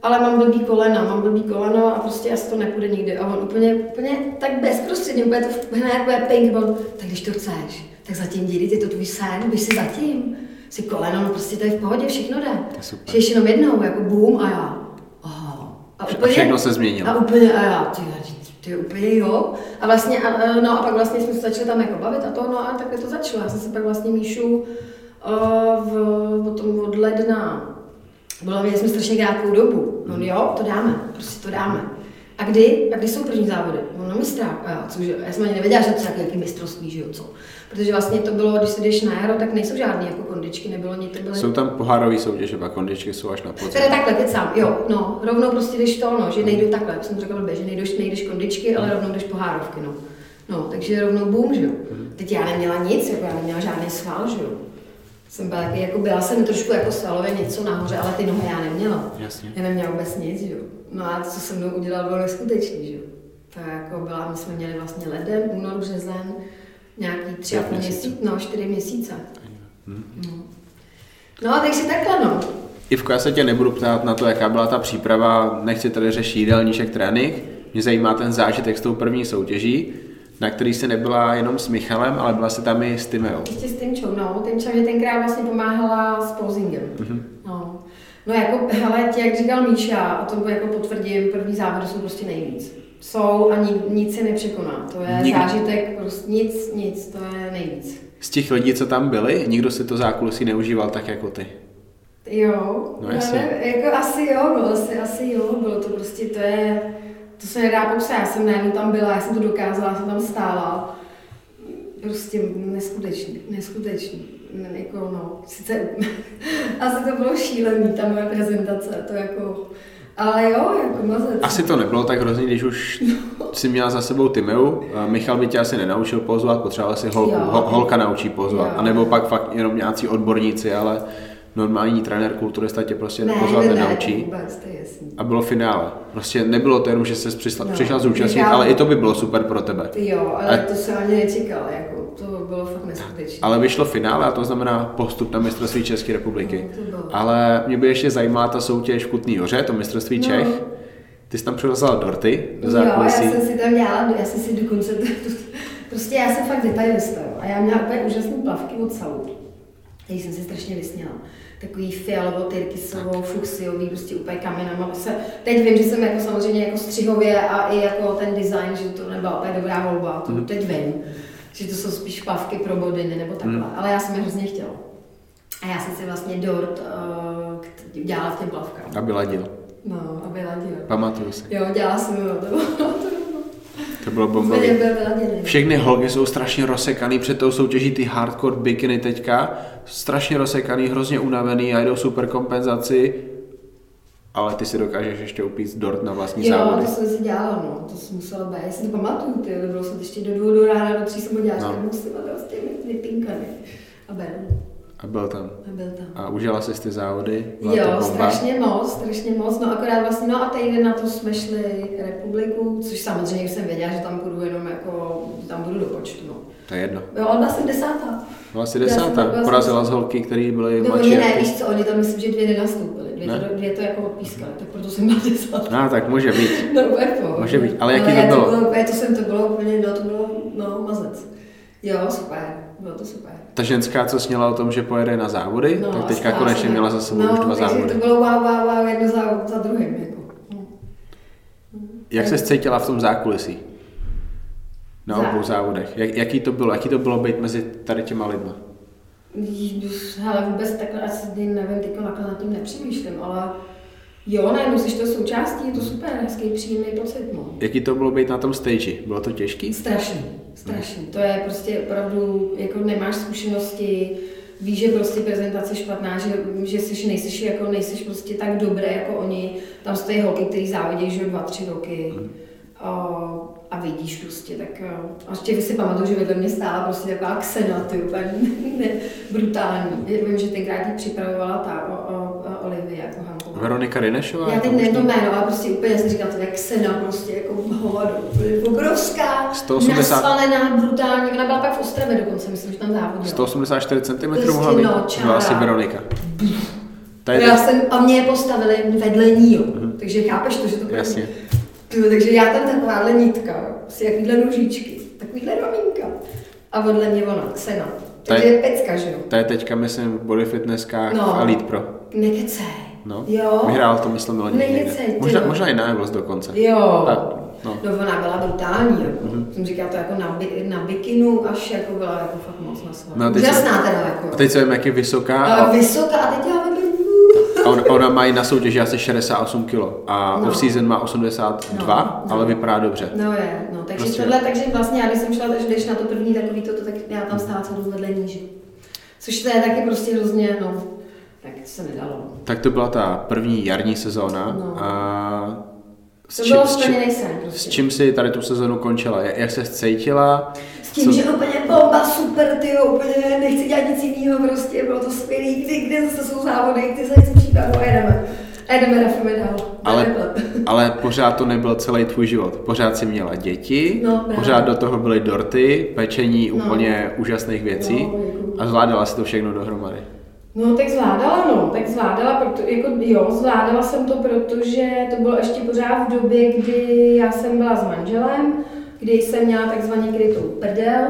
B: ale mám blbý kolena, mám blbý koleno a prostě asi to nepůjde nikdy. A on úplně, úplně tak bezprostředně, úplně to hned bude pink, on, tak když to chceš, tak zatím díry, je to tvůj sen, běž si zatím. Si koleno, no prostě to je v pohodě, všechno jde. Že ještě jenom jednou, jako boom a já. Aha.
A: A, úplně, všechno se změnilo.
B: A úplně a já, ty, ty úplně jo. A vlastně, a, no a pak vlastně jsme se začali tam jako bavit a to, no a takhle to začalo. Já jsem se pak vlastně Míšu v, potom od ledna, bylo mě jsme strašně krátkou dobu. No jo, to dáme, prostě to dáme. A kdy? A kdy jsou první závody? No na mistrák. A já, cože? Já jsem ani nevěděla, že to je nějaký mistrovství, že jo, co? Protože vlastně to bylo, když se jdeš na jaro, tak nejsou žádné jako kondičky, nebylo nic, to byly...
A: Jsou tam pohárové soutěže, pak kondičky jsou až na podzim.
B: Teda takhle, teď sám, jo, no, rovnou prostě jdeš to, no, že nejdu takhle, jak jsem řekla blbě, že nejdeš, nejdeš kondičky, ale rovnou jdeš pohárovky, no. No, takže rovnou boom, že jo. Teď já neměla nic, jako já neměla žádný sval, že jo. Jsem byla, taky, jako byla jsem trošku jako svalově něco nahoře, ale ty nohy já neměla.
A: Jasně.
B: Já neměla vůbec nic, že jo. No a co se mnou udělal, bylo neskutečný, že jo. To jako byla, my jsme měli vlastně leden, únor, březen, nějaký tři a půl
A: měsíce.
B: no, čtyři měsíce.
A: Hm.
B: No. no, takže takhle, no.
A: Ivko, já se tě nebudu ptát na to, jaká byla ta příprava, nechci tady řešit jídelníček, trénink. Mě zajímá ten zážitek s tou první soutěží, na který jsi nebyla jenom s Michalem, ale byla jsi tam i s Tymeou.
B: Ještě s Tymčou, no. Tymča mě tenkrát vlastně pomáhala s posingem.
A: Mhm.
B: No. no jako, hele, ti, jak říkal Míša, a to jako potvrdím, první závody jsou prostě nejvíc. Jsou a ni, nic se nepřekoná. To je
A: Nikdy.
B: zážitek, prostě nic, nic, to je nejvíc.
A: Z těch lidí, co tam byli, nikdo si to zákulisí neužíval tak jako ty.
B: Jo,
A: No jasně.
B: nevím, jako asi jo, no, asi, asi jo, bylo to prostě, to je, to se nedá popsat, já jsem najednou tam byla, já jsem to dokázala, já jsem tam stála, prostě neskutečný, neskutečný, Ne, jako no, sice, asi to bylo šílený, ta moje prezentace, to jako, ale jo, jako mazec.
A: Asi to nebylo tak hrozný, když už si měla za sebou Tymeu. A Michal by tě asi nenaučil pozvat, potřeboval si
B: Jo.
A: ho, holka naučí pozvat.
B: Jo.
A: A nebo pak fakt jenom nějací odborníci, ale normální trenér, kulturista tě prostě
B: ne,
A: pozvat
B: ne, ne,
A: nenaučí.
B: vůbec, to je jasný.
A: A bylo finále. Prostě nebylo to jenom, že jsi přišla,
B: No.
A: přišla zúčastnit,
B: Michal-
A: ale i to by bylo super pro tebe.
B: Jo, ale
A: A-
B: to se ani nečekal, jako, to bylo fakt neskutečné.
A: Ale vyšlo finále a to znamená postup na mistrovství České republiky.
B: No, to bylo.
A: Ale mě by ještě zajímala ta soutěž v Kutný hoře, to mistrovství
B: No.
A: Čech. Ty jsi tam přivezla dorty do
B: Jo, já
A: zákulisí.
B: jsem si tam dělala, já jsem si dokonce, prostě já jsem fakt detailista. A já měla úplně úžasné plavky od Salut. Teď jsem si strašně vysněla. Takový fialovo, tyrkysovo, fuxiový, prostě úplně kamenama. Se, teď vím, že jsem jako samozřejmě jako střihově a i jako ten design, že to nebyla úplně dobrá volba, to
A: Mhm.
B: teď vím. Že to jsou spíš plavky pro bodiny nebo takhle,
A: Mhm.
B: ale já jsem je hrozně chtěla. A já jsem si vlastně dort uh, dělala v těm plavkách.
A: A byla díl.
B: No, aby ladila.
A: Pamatuju si.
B: Jo, dělala jsem jo, to bylo, to bylo. Vyladěný.
A: Všechny holky jsou strašně rozsekaný před tou soutěží, ty hardcore bikiny teďka. Strašně rozsekaný, hrozně unavený a jdou super kompenzaci. Ale ty si dokážeš ještě upít dort na vlastní
B: Jo,
A: závody.
B: to jsem si dělala, no, to jsem musela být. Já si to pamatuju, ty, to bylo jsem ještě do dvou do rána, do tří jsem ho dělala,
A: No.
B: no. musím a prostě vypinkany. A byl,
A: A byl tam.
B: a byl tam.
A: A užila jsi ty závody? Byla to
B: Jo,
A: bomba?
B: strašně moc, strašně moc. No akorát vlastně, no a týden na to jsme šli republiku, což samozřejmě jsem věděla, že tam půjdu jenom jako, tam budu do počtu, no.
A: To je jedno.
B: Jo, byla jsem desátá.
A: Byla jsi desátá. Porazila z holky, které byly
B: No
A: mladší. jak
B: ne, víš co, oni tam myslím, že dvě nenastoupily. Dvě,
A: Ne?
B: to, dvě to jako odpískaly, tak proto jsem byla desátá.
A: No, tak může být.
B: No pohodě.
A: Může být, ale jaký
B: No,
A: to bylo?
B: To bylo úplně, to jsem, to bylo úplně, no to bylo, no mazec. Jo, super, bylo to super.
A: Ta ženská, co sněla o tom, že pojede na závody,
B: No,
A: tak teďka konečně měla za sebou
B: no,
A: už dva
B: takže
A: závody.
B: to bylo wow, wow, wow, jedno za, za druhým. Jako. No.
A: Jak se cítila v tom zákulisí? Na obou závodech. Jak, jaký to bylo? Jaký to bylo být mezi tady těma lidma?
B: Hele, vůbec takhle asi nevím, teď nad tím nepřemýšlím, ale jo, najednou jsi to součástí, je to super, hezký, příjemný pocit, no.
A: Jaký to bylo být na tom stage? Bylo to těžký?
B: Strašný, strašný. To je prostě opravdu, jako nemáš zkušenosti, víš, že prostě prezentace špatná, že, že jsi, nejsiš, jako, nejsiš prostě tak dobré jako oni. Tam stojí holky, který závodí, že dva, tři roky. A, a vidíš prostě, tak eh, a ještě si pamatuju, že vedle mě stála prostě taková ksena, ty úplně ne, brutální. Já Vím, že tenkrát ji připravovala ta o, o, o Olivia jako Hanková.
A: Veronika Rinešová?
B: Já teď nevím to jméno, ale prostě úplně jsem říkala, to je ksena, prostě jako hovado, obrovská,
A: 180
B: nasvalená, brutální, ona byla pak v Ostravě dokonce, myslím, že tam závodila.
A: 184 cm
B: Prostě
A: mohla být?
B: no, čára.
A: Byla asi Veronika. Je
B: Já jsem, a mě je postavili vedle ní, jo. takže chápeš to, že to bude-
A: Jasně.
B: Tyjo, takže já tam takováhle nítka, prostě jakýhle nožičky, takovýhle ramínka. A vedle mě ona,
A: je-
B: Takže je pecka, že jo?
A: To je teďka, myslím, v body fitnesskách
B: No.
A: v Elite Pro.
B: Nekecej.
A: No.
B: Jo.
A: Vyhrál to, myslím, loni.
B: Nekecej, ty
A: Možná, možná i Evos dokonce.
B: Jo.
A: Tak, no.
B: No ona byla brutální, jako. Mm-hmm. Jsem říkala to jako na, bi, na bikinu, až jako byla jako fakt moc na
A: No, teď
B: Úžasná teda jako.
A: A teď se vím, jak je vysoká.
B: A
A: A
B: vysoká a teď já vedle
A: on, ona má na soutěži asi 68 kg a
B: No.
A: off-season má 82,
B: No, no.
A: ale vypadá dobře.
B: No je, no, takže
A: Prostě-
B: tohle, takže vlastně já když jsem šla, když na to první takový toto, tak já tam stála celou vedle níže. Což to je taky prostě hrozně, no, tak to se nedalo.
A: Tak to byla ta první jarní sezóna
B: No.
A: a s
B: To
A: čím,
B: bylo
A: s, čím,
B: sen
A: s
B: prostě.
A: čím si tady tu sezonu končila? Jak, jak se cítila?
B: Tím,
A: Co-
B: že úplně bomba, super, ty úplně nechci dělat nic jiného, prostě bylo to skvělý, kdy, kde zase jsou závody, ty se chci přípravu a jedeme. A jedeme, rafujeme dál.
A: Ale, ale pořád to nebyl celý tvůj život. Pořád si měla děti,
B: No, právě.
A: pořád do toho byly dorty, pečení
B: No.
A: úplně úžasných věcí
B: No,
A: a zvládala si to všechno dohromady.
B: No, tak zvládala, no, tak zvládala, proto, jako jo, zvládala jsem to, protože to bylo ještě pořád v době, kdy já jsem byla s manželem, kdy jsem měla takzvaně krytou prdel,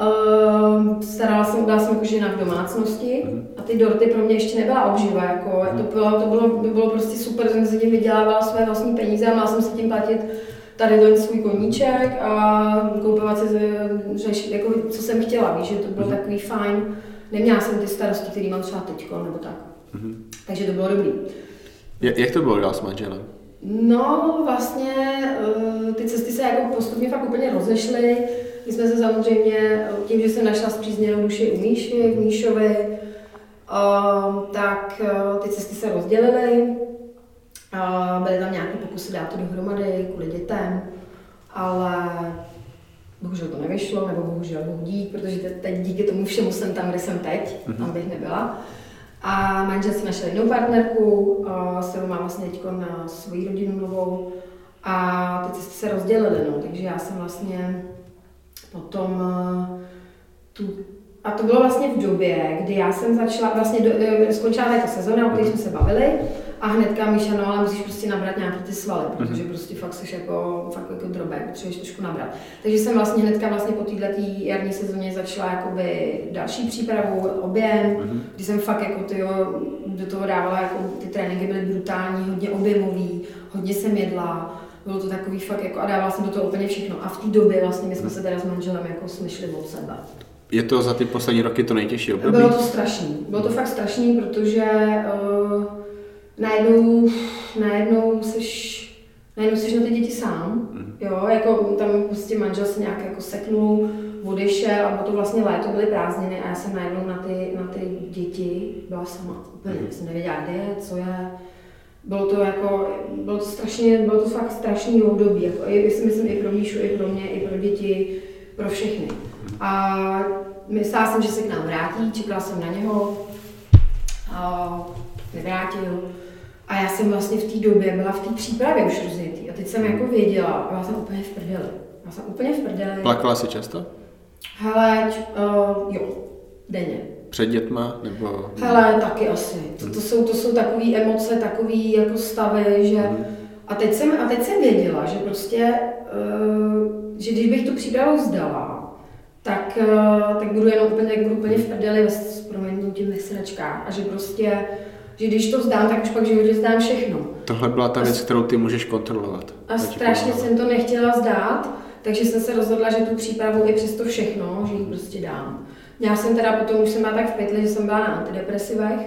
B: Uh, starala jsem, byla jsem jako žena v domácnosti a ty dorty pro mě ještě nebyla obživa, jako, to, bylo, to, bylo, to bylo prostě super, jsem si tím vydělávala své vlastní peníze a měla jsem si tím platit tady ten svůj koníček a koupovat si řešit, jako, co jsem chtěla, víš, že to bylo takový fajn. Neměla jsem ty starosti, které mám třeba teď, nebo tak. Takže to bylo dobrý.
A: Jak, jak to bylo dál s manželem?
B: No, vlastně eh, ty cesty se jako postupně fakt úplně rozešly. My jsme se samozřejmě, eh, tím, že jsem našla zpřízněnou duši u Míši, v Míšovi, eh, tak ty cesty se rozdělily. Byly tam nějaké pokusy dát to dohromady kvůli dětem, ale bohužel to nevyšlo, nebo bohužel Bůh dík, protože te- teď díky tomu všemu jsem tam, kde jsem teď, tam bych nebyla. A manžel si našel jinou partnerku, s kterou má vlastně teď na svoji rodinu novou. A ty cesty se rozdělily, no, takže já jsem vlastně potom eh, tu a to bylo vlastně v době, kdy já jsem začala, vlastně do, skončila ta sezóna, o které jsme se bavili, a hnedka Míša, no ale musíš prostě nabrat nějaký ty svaly, protože prostě fakt jsi jako, fakt jako drobé, potřebuješ trošku nabrat. Takže jsem vlastně hnedka vlastně po této jarní sezóně začala jakoby další přípravu, objem, kdy jsem fakt jako tyjo, do toho dávala, jako ty tréninky byly brutální, hodně objemový, hodně jsem jedla, bylo to takový fakt jako a dávala jsem do toho úplně všechno. A v té době vlastně my jsme se teda s manželem jako jsme šli od sebe.
A: Je to za ty poslední roky to nejtěžší období?
B: Bylo to strašný. Bylo to fakt strašný, protože uh, najednou, najednou seš, najednou seš na ty děti sám. Jo, jako tam prostě manžel se nějak jako seknul, odešel a to vlastně léto, byly prázdniny a já jsem najednou na ty, na ty děti byla sama. Úplně jsem nevěděla, kde je, co je. Bylo to jako, bylo to strašně, bylo to fakt strašný období, jako i, si myslím i pro Míšu, i pro mě, i pro děti, pro všechny. A myslela jsem, že se k nám vrátí, čekala jsem na něho, a nevrátil. A já jsem vlastně v té době byla v té přípravě už rozjetý. A teď jsem jako věděla, a byla jsem úplně v prdeli. Já jsem úplně v prdeli.
A: Plakala jsi často?
B: Hele, uh, jo, denně.
A: Před dětma? Nebo...
B: Hele, taky asi. To, to jsou, to jsou takové emoce, takové jako stavy, že... A teď jsem, a teď jsem věděla, že prostě, uh, že když bych tu přípravu vzdala, tak, uh, tak budu jenom úplně, budu úplně v prdeli ve s proměnutím ve sračkách. A že prostě, že když to vzdám, tak už pak v životě vzdám všechno.
A: Tohle byla ta věc, kterou ty můžeš kontrolovat.
B: A strašně jsem to nechtěla zdát, takže jsem se rozhodla, že tu přípravu i přesto všechno, že ji prostě dám. Já jsem teda potom, už jsem byla tak v pytli, že jsem byla na antidepresivech,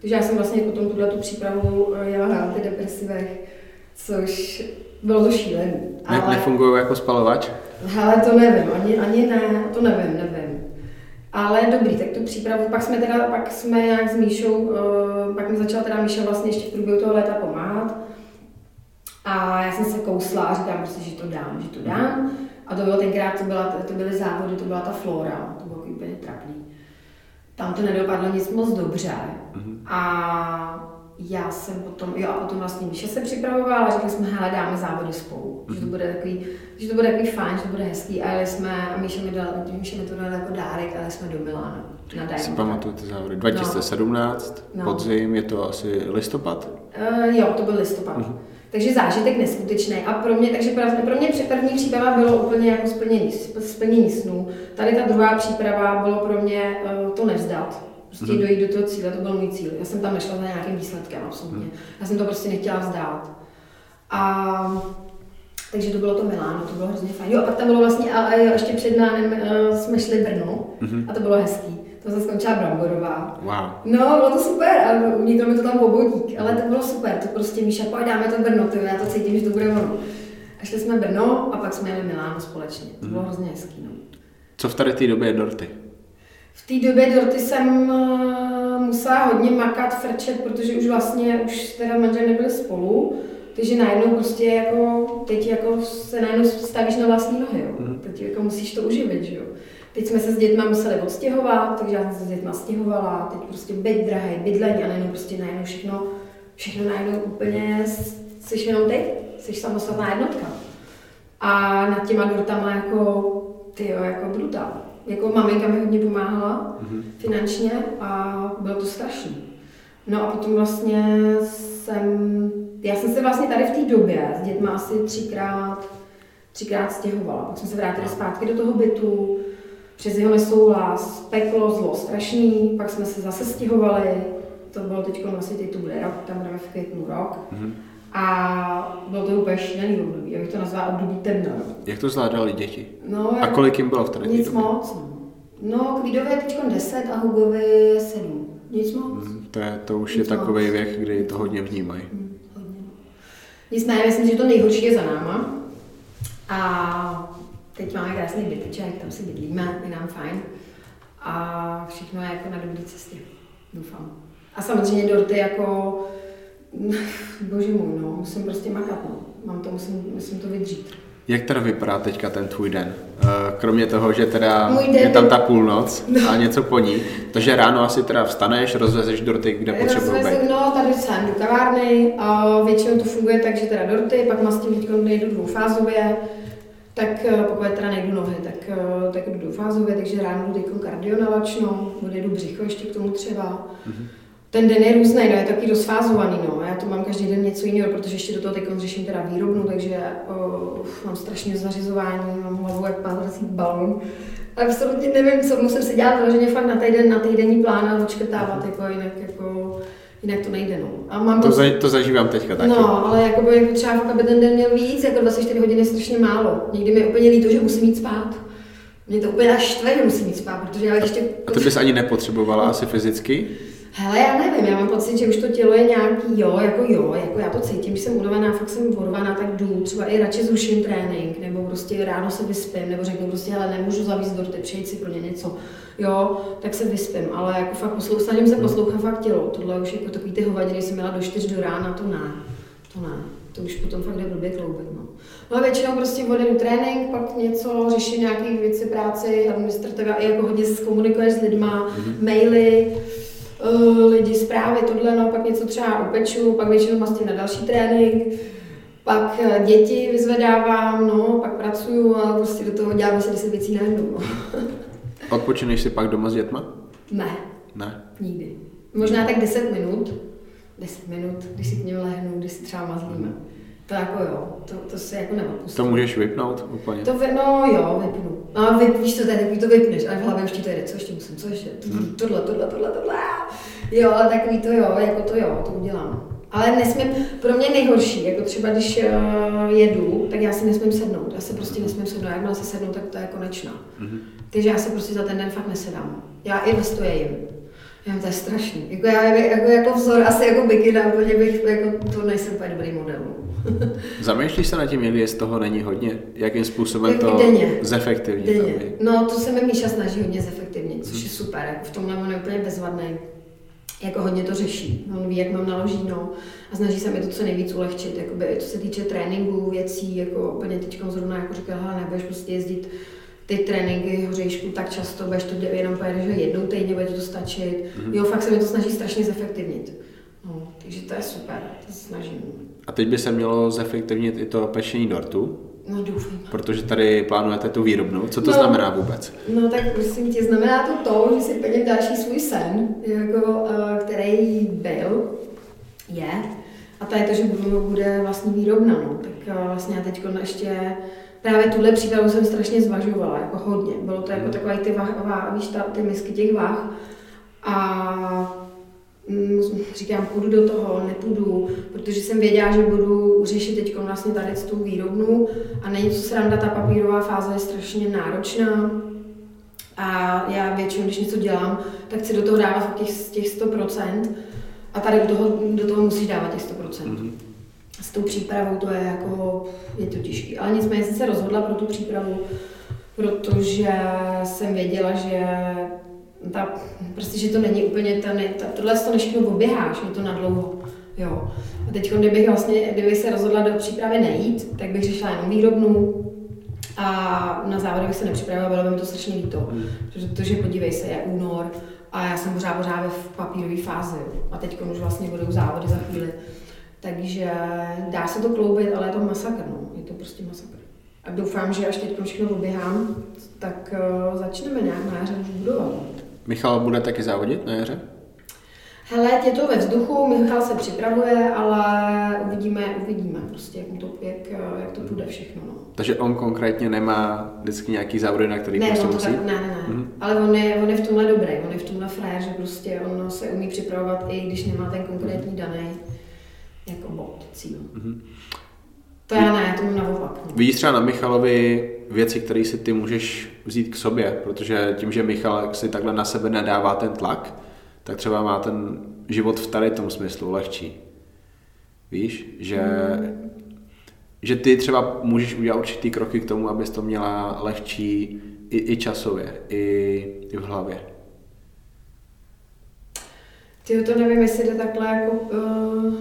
B: takže já jsem vlastně potom tuhle tu přípravu eh, jela na antidepresivech, což bylo to šílený.
A: Ne, nefungují jako spalovač?
B: Hele, to nevím, ani, ani ne, to nevím, nevím. Ale dobrý, tak tu přípravu, pak jsme teda, pak jsme nějak s Míšou, uh, pak mi začala teda Míša vlastně ještě v průběhu toho léta pomáhat. A já jsem se kousla a říkám prostě, že to dám, že to dám. A to bylo tenkrát, to, byla, to byly závody, to byla ta flora, to bylo úplně trapný. Tam to nedopadlo nic moc dobře. A já jsem potom, jo a potom vlastně Míša se připravovala a řekli jsme, hele, dáme závody spolu, že to bude takový, že to bude takový fajn, že to bude hezký a jeli jsme, a Míša mi, dal, Míša mi to dal jako dárek, ale jsme do Milána na
A: Si
B: Diamond.
A: pamatuju ty závody. 2017,
B: No.
A: podzim, je to asi listopad?
B: Uh, jo, to byl listopad. Takže zážitek neskutečný. A pro mě, takže pro, pro mě při- první příprava bylo úplně jako splnění, splnění snů. Tady ta druhá příprava bylo pro mě uh, to nevzdat. Prostě mm-hmm. dojít do toho cíle, to byl můj cíl. Já jsem tam nešla za nějakým výsledkem, absolutně. Já jsem to prostě nechtěla vzdát. A takže to bylo to Miláno, to bylo hrozně fajn. Jo, a pak tam bylo vlastně, a, a ještě před námi uh, jsme šli Brno
A: Mhm.
B: a to bylo hezký. tam jsem skončila bramborová.
A: Wow.
B: No, bylo to super a uniklo mi to tam obodík, ale to bylo super, to prostě Míša, pojď dáme to Brno, to já to cítím, že to bude ono. A šli jsme Brno a pak jsme jeli Miláno společně, to bylo hrozně hezký, no.
A: Co v tady té době je dorty?
B: V té době dorty jsem uh, musela hodně makat, frčet, protože už vlastně, už teda manžel nebyli spolu, takže najednou prostě jako, teď jako se najednou stavíš na vlastní nohy, jo.
A: Mhm.
B: Teď jako musíš to uživit, že jo. Teď jsme se s dětma museli odstěhovat, takže já jsem se s dětma stěhovala, teď prostě byt drahý, bydlení a najednou prostě najednou všechno, všechno najednou úplně, jsi jenom ty, jsi samostatná jednotka. A nad těma dortama jako, ty jo, jako brutál. Jako maminka mi hodně pomáhala
A: Mhm.
B: finančně a bylo to strašný. No a potom vlastně jsem, já jsem se vlastně tady v té době s dětma asi třikrát, třikrát stěhovala. Pak jsme se vrátili zpátky do toho bytu, přes jeho nesouhlas, peklo, zlo strašný, pak jsme se zase stěhovali, to bylo teď vlastně teď to bude rok, tam budeme v květnu rok.
A: Mhm.
B: A bylo to úplně šílený období, já bych to nazvala období temna.
A: Jak to zvládali děti?
B: No,
A: A
B: jako-
A: kolik jim bylo v té
B: nic
A: době?
B: moc. no. Kvídové je teď 10 a Hugovi je 7. Nic moc.
A: Mhm, To, je, to už je
B: Nic moc.
A: takový věk, kdy to hodně vnímají.
B: Hm, hodně. Nicméně, myslím, že to nejhorší je za náma. A teď máme krásný byteček, tam si bydlíme, je nám fajn. A všechno je jako na dobré cestě, doufám. A samozřejmě dorty jako, bože můj, no, musím prostě makat, no. Mám to, musím, musím to vydřít.
A: Jak teda vypadá teďka ten tvůj den? Eh, Kromě toho, že teda
B: Můj den
A: je tam ta půlnoc a něco po ní, takže ráno asi teda vstaneš, rozvezeš dorty, kde potřebují
B: Rozvezu,
A: být.
B: No, tady jsem do kavárny a většinou to funguje tak, že teda dorty, pak mastím teď nejdu dvoufázově, tak eh, pokud teda nejdu nohy, tak, eh, tak jdu dvoufázově, takže ráno jdu teď kardio na lačno, odjedu břicho ještě k tomu třeba. Ten den je různý, no, je taky rozfázovaný, no. Já to mám každý den něco jiného, protože ještě do toho teď řeším teda výrobnu, takže uh, mám strašně zařizování, mám hlavu jak pátrací balon. Absolutně nevím, co musím si dělat, protože fakt na týden, na týdenní plán a odškrtávat, jako jinak, jako, jinak to nejde, no. A mám
A: To, za, to zažívám teďka taky.
B: No, ale jakoby, jako třeba fakt, aby ten den měl víc, jako 24 hodin je strašně málo. Někdy mi je úplně líto, že musím jít spát. Mě to úplně až štve, že musím jít spát, protože já ještě...
A: A ty bys ani nepotřebovala asi fyzicky?
B: Hele, já nevím, já mám pocit, že už to tělo je nějaký jo, jako jo, jako já to cítím, když jsem unavená, fakt jsem urvaná, tak jdu, třeba i radši zruším trénink, nebo prostě ráno se vyspím, nebo řeknu prostě, hele, nemůžu zavíst dorty, přejít si pro ně něco, jo, tak se vyspím, ale jako fakt poslou, snažím se poslouchat fakt tělo, tohle už jako takový ty hovadiny, jsem měla do 4 do rána, to ne, to ne, to už potom fakt jde blbě kloubit, no. No a většinou prostě odjedu trénink, pak něco, řeším nějaké věci, práci, administrativa, i jako hodně komunikuješ s lidma, maily, uh, lidi, zprávy, tohle, no, pak něco třeba upeču, pak většinou mastím na další trénink, pak eh, děti vyzvedávám, no, pak pracuju a prostě do toho dělám asi 10 věcí najednou. No.
A: Odpočineš si pak doma s dětma?
B: Ne,
A: Ne.
B: nikdy. Možná tak 10 minut, 10 minut, když si k něm lehnu, když si třeba mazlíme. To jako jo, to, to se jako neodpustí.
A: To můžeš vypnout úplně.
B: To vy, no jo, vypnu. No a vy, víš co, to je to vypneš, ale v hlavě už ti to jede, co ještě musím, co ještě,
A: Hmm.
B: tohle, tohle, tohle, tohle. Jo, ale takový to jo, jako to jo, to udělám. Ale nesmím, pro mě nejhorší, jako třeba když uh, jedu, tak já si nesmím sednout, já se prostě nesmím sednout, jakmile se sednu, tak to je konečná.
A: Mhm.
B: Takže já se prostě za ten den fakt nesedám. Já i ve stoje jim. Já, to je strašný. Jako, já, jako, jako vzor, asi jako bikina, úplně bych, jako, to nejsem úplně dobrý model.
A: Zamýšlíš se nad tím, jestli z toho není hodně? Jakým způsobem
B: Jak
A: to
B: denně.
A: zefektivnit?
B: Denně.
A: aby-
B: No, to se mi Míša snaží hodně zefektivnit, což je super. Jako v tomhle on je úplně bezvadný. Jako hodně to řeší. On ví, jak mám naložíno a snaží se mi to co nejvíc ulehčit. Jakoby, co se týče tréninku, věcí, jako úplně teď zrovna jako říkal, hele, nebudeš prostě jezdit ty tréninky hořejšku tak často, budeš to jenom pojedeš jednou týdně, bude to stačit.
A: Mhm.
B: Jo, fakt se mi to snaží strašně zefektivnit. No, takže to je super, to se snažím.
A: A teď by se mělo zefektivnit i to pečení dortu,
B: No doufám.
A: protože tady plánujete tu výrobnu. Co to
B: No.
A: znamená vůbec?
B: No tak prosím tě, znamená to to, že si plním další svůj sen, jako, uh, který byl, je, a to je to, že budu, bude vlastní výrobna, no. Tak uh, vlastně já teď ještě právě tuhle přípravu jsem strašně zvažovala, jako hodně. Bylo to jako takové ty, vah, vah, víš, ta, ty misky těch vah. A mm, říkám, půjdu do toho, nepůjdu, protože jsem věděla, že budu řešit teď vlastně tady tu výrobnu a není to sranda, ta papírová fáze je strašně náročná A já většinou, když něco dělám, tak chci do toho dávat těch, těch 100%. A tady do toho, do toho musíš dávat těch 100%. Mm-hmm. S tou přípravou to je jako, je to těžké. Ale nicméně jsem se rozhodla pro tu přípravu, protože jsem věděla, že ta, prostě, že to není úplně, ta, ne, ta, tohle to než oběháš, je to na dlouho. Jo. A teď, kdybych vlastně, kdybych se rozhodla do přípravy nejít, tak bych řešila jenom výrobnu a na závody bych se nepřipravila, bylo by mi to strašně líto. Hmm. Protože podívej se, je únor a já jsem pořád pořád v papírové fázi. A teď už vlastně budou závody za chvíli. Takže dá se to kloubit, ale je to masakr, no. Je to prostě masakr. A doufám, že až teď všechno oběhám, tak uh, začneme nějak na jaře už budovat.
A: Michal bude taky závodit na jaře?
B: Hele, je to ve vzduchu, Michal se připravuje, ale uvidíme, uvidíme prostě, jak, to, jak, jak to půjde všechno. No.
A: Takže on konkrétně nemá vždycky nějaký závody, na který
B: ne,
A: prostě
B: to
A: musí?
B: Tak, ne, ne, ne. Mm-hmm. Ale on je, on je v tomhle dobrý, on je v tomhle frér, že prostě on se umí připravovat i když nemá ten konkrétní daný jako bod, cíl. Mm-hmm. To já ne, to naopak.
A: Vidíš třeba na Michalovi věci, které si ty můžeš vzít k sobě, protože tím, že Michal si takhle na sebe nedává ten tlak, tak třeba má ten život v tady tom smyslu lehčí. Víš, že, mm. že ty třeba můžeš udělat určitý kroky k tomu, abys to měla lehčí i, i časově, i, i v hlavě.
B: Ty to nevím, jestli jde takhle jako, uh,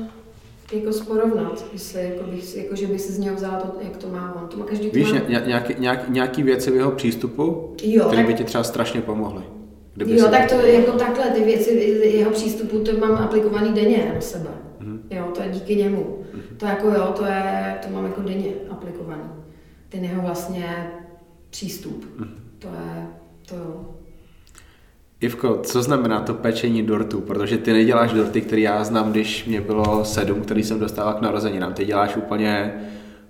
B: jako sporovnat, jestli jako, bych, jako, že by si z něho vzala to, jak to má on. To má každý
A: Víš,
B: má...
A: nějaký, nějaký, nějaký věci v jeho přístupu,
B: jo,
A: které
B: tak...
A: by ti třeba strašně pomohly.
B: Kdyby jo, tak to jako takhle, ty věci, jeho přístupu, to mám aplikovaný denně na sebe. Mm. Jo, to je díky němu. Mm. To jako jo, to je, to mám jako denně aplikovaný. Ten jeho vlastně přístup. Mm. To je, to jo.
A: Ivko, co znamená to pečení dortu? Protože ty neděláš dorty, který já znám, když mě bylo sedm, který jsem dostala k narozeninám. Ty děláš úplně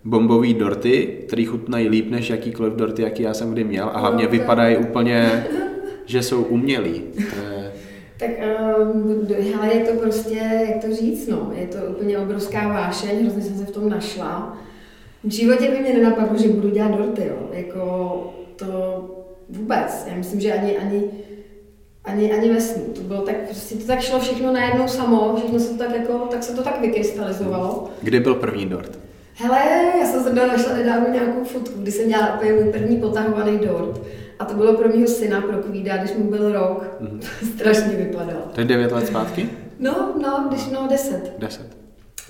A: bombový dorty, který chutnají líp než jakýkoliv dorty, jaký já jsem kdy měl a hlavně vypadají úplně že jsou umělí. Je...
B: tak um, hele, je to prostě, jak to říct, no, je to úplně obrovská vášeň, hrozně jsem se v tom našla. V životě by mě nenapadlo, že budu dělat dorty, jo. Jako to vůbec. Já myslím, že ani, ani, ani, ani ve snu. To bylo tak, prostě to tak šlo všechno najednou samo, všechno se to tak jako, tak se to tak vykrystalizovalo.
A: Kdy byl první dort?
B: Hele, já jsem zrovna našla nedávno nějakou fotku, kdy jsem dělala můj první potahovaný dort. A to bylo pro mého syna, pro Kvída, když mu byl rok. Mm-hmm. Strašně vypadal.
A: To je 9 let zpátky?
B: No, no, když no 10.
A: 10.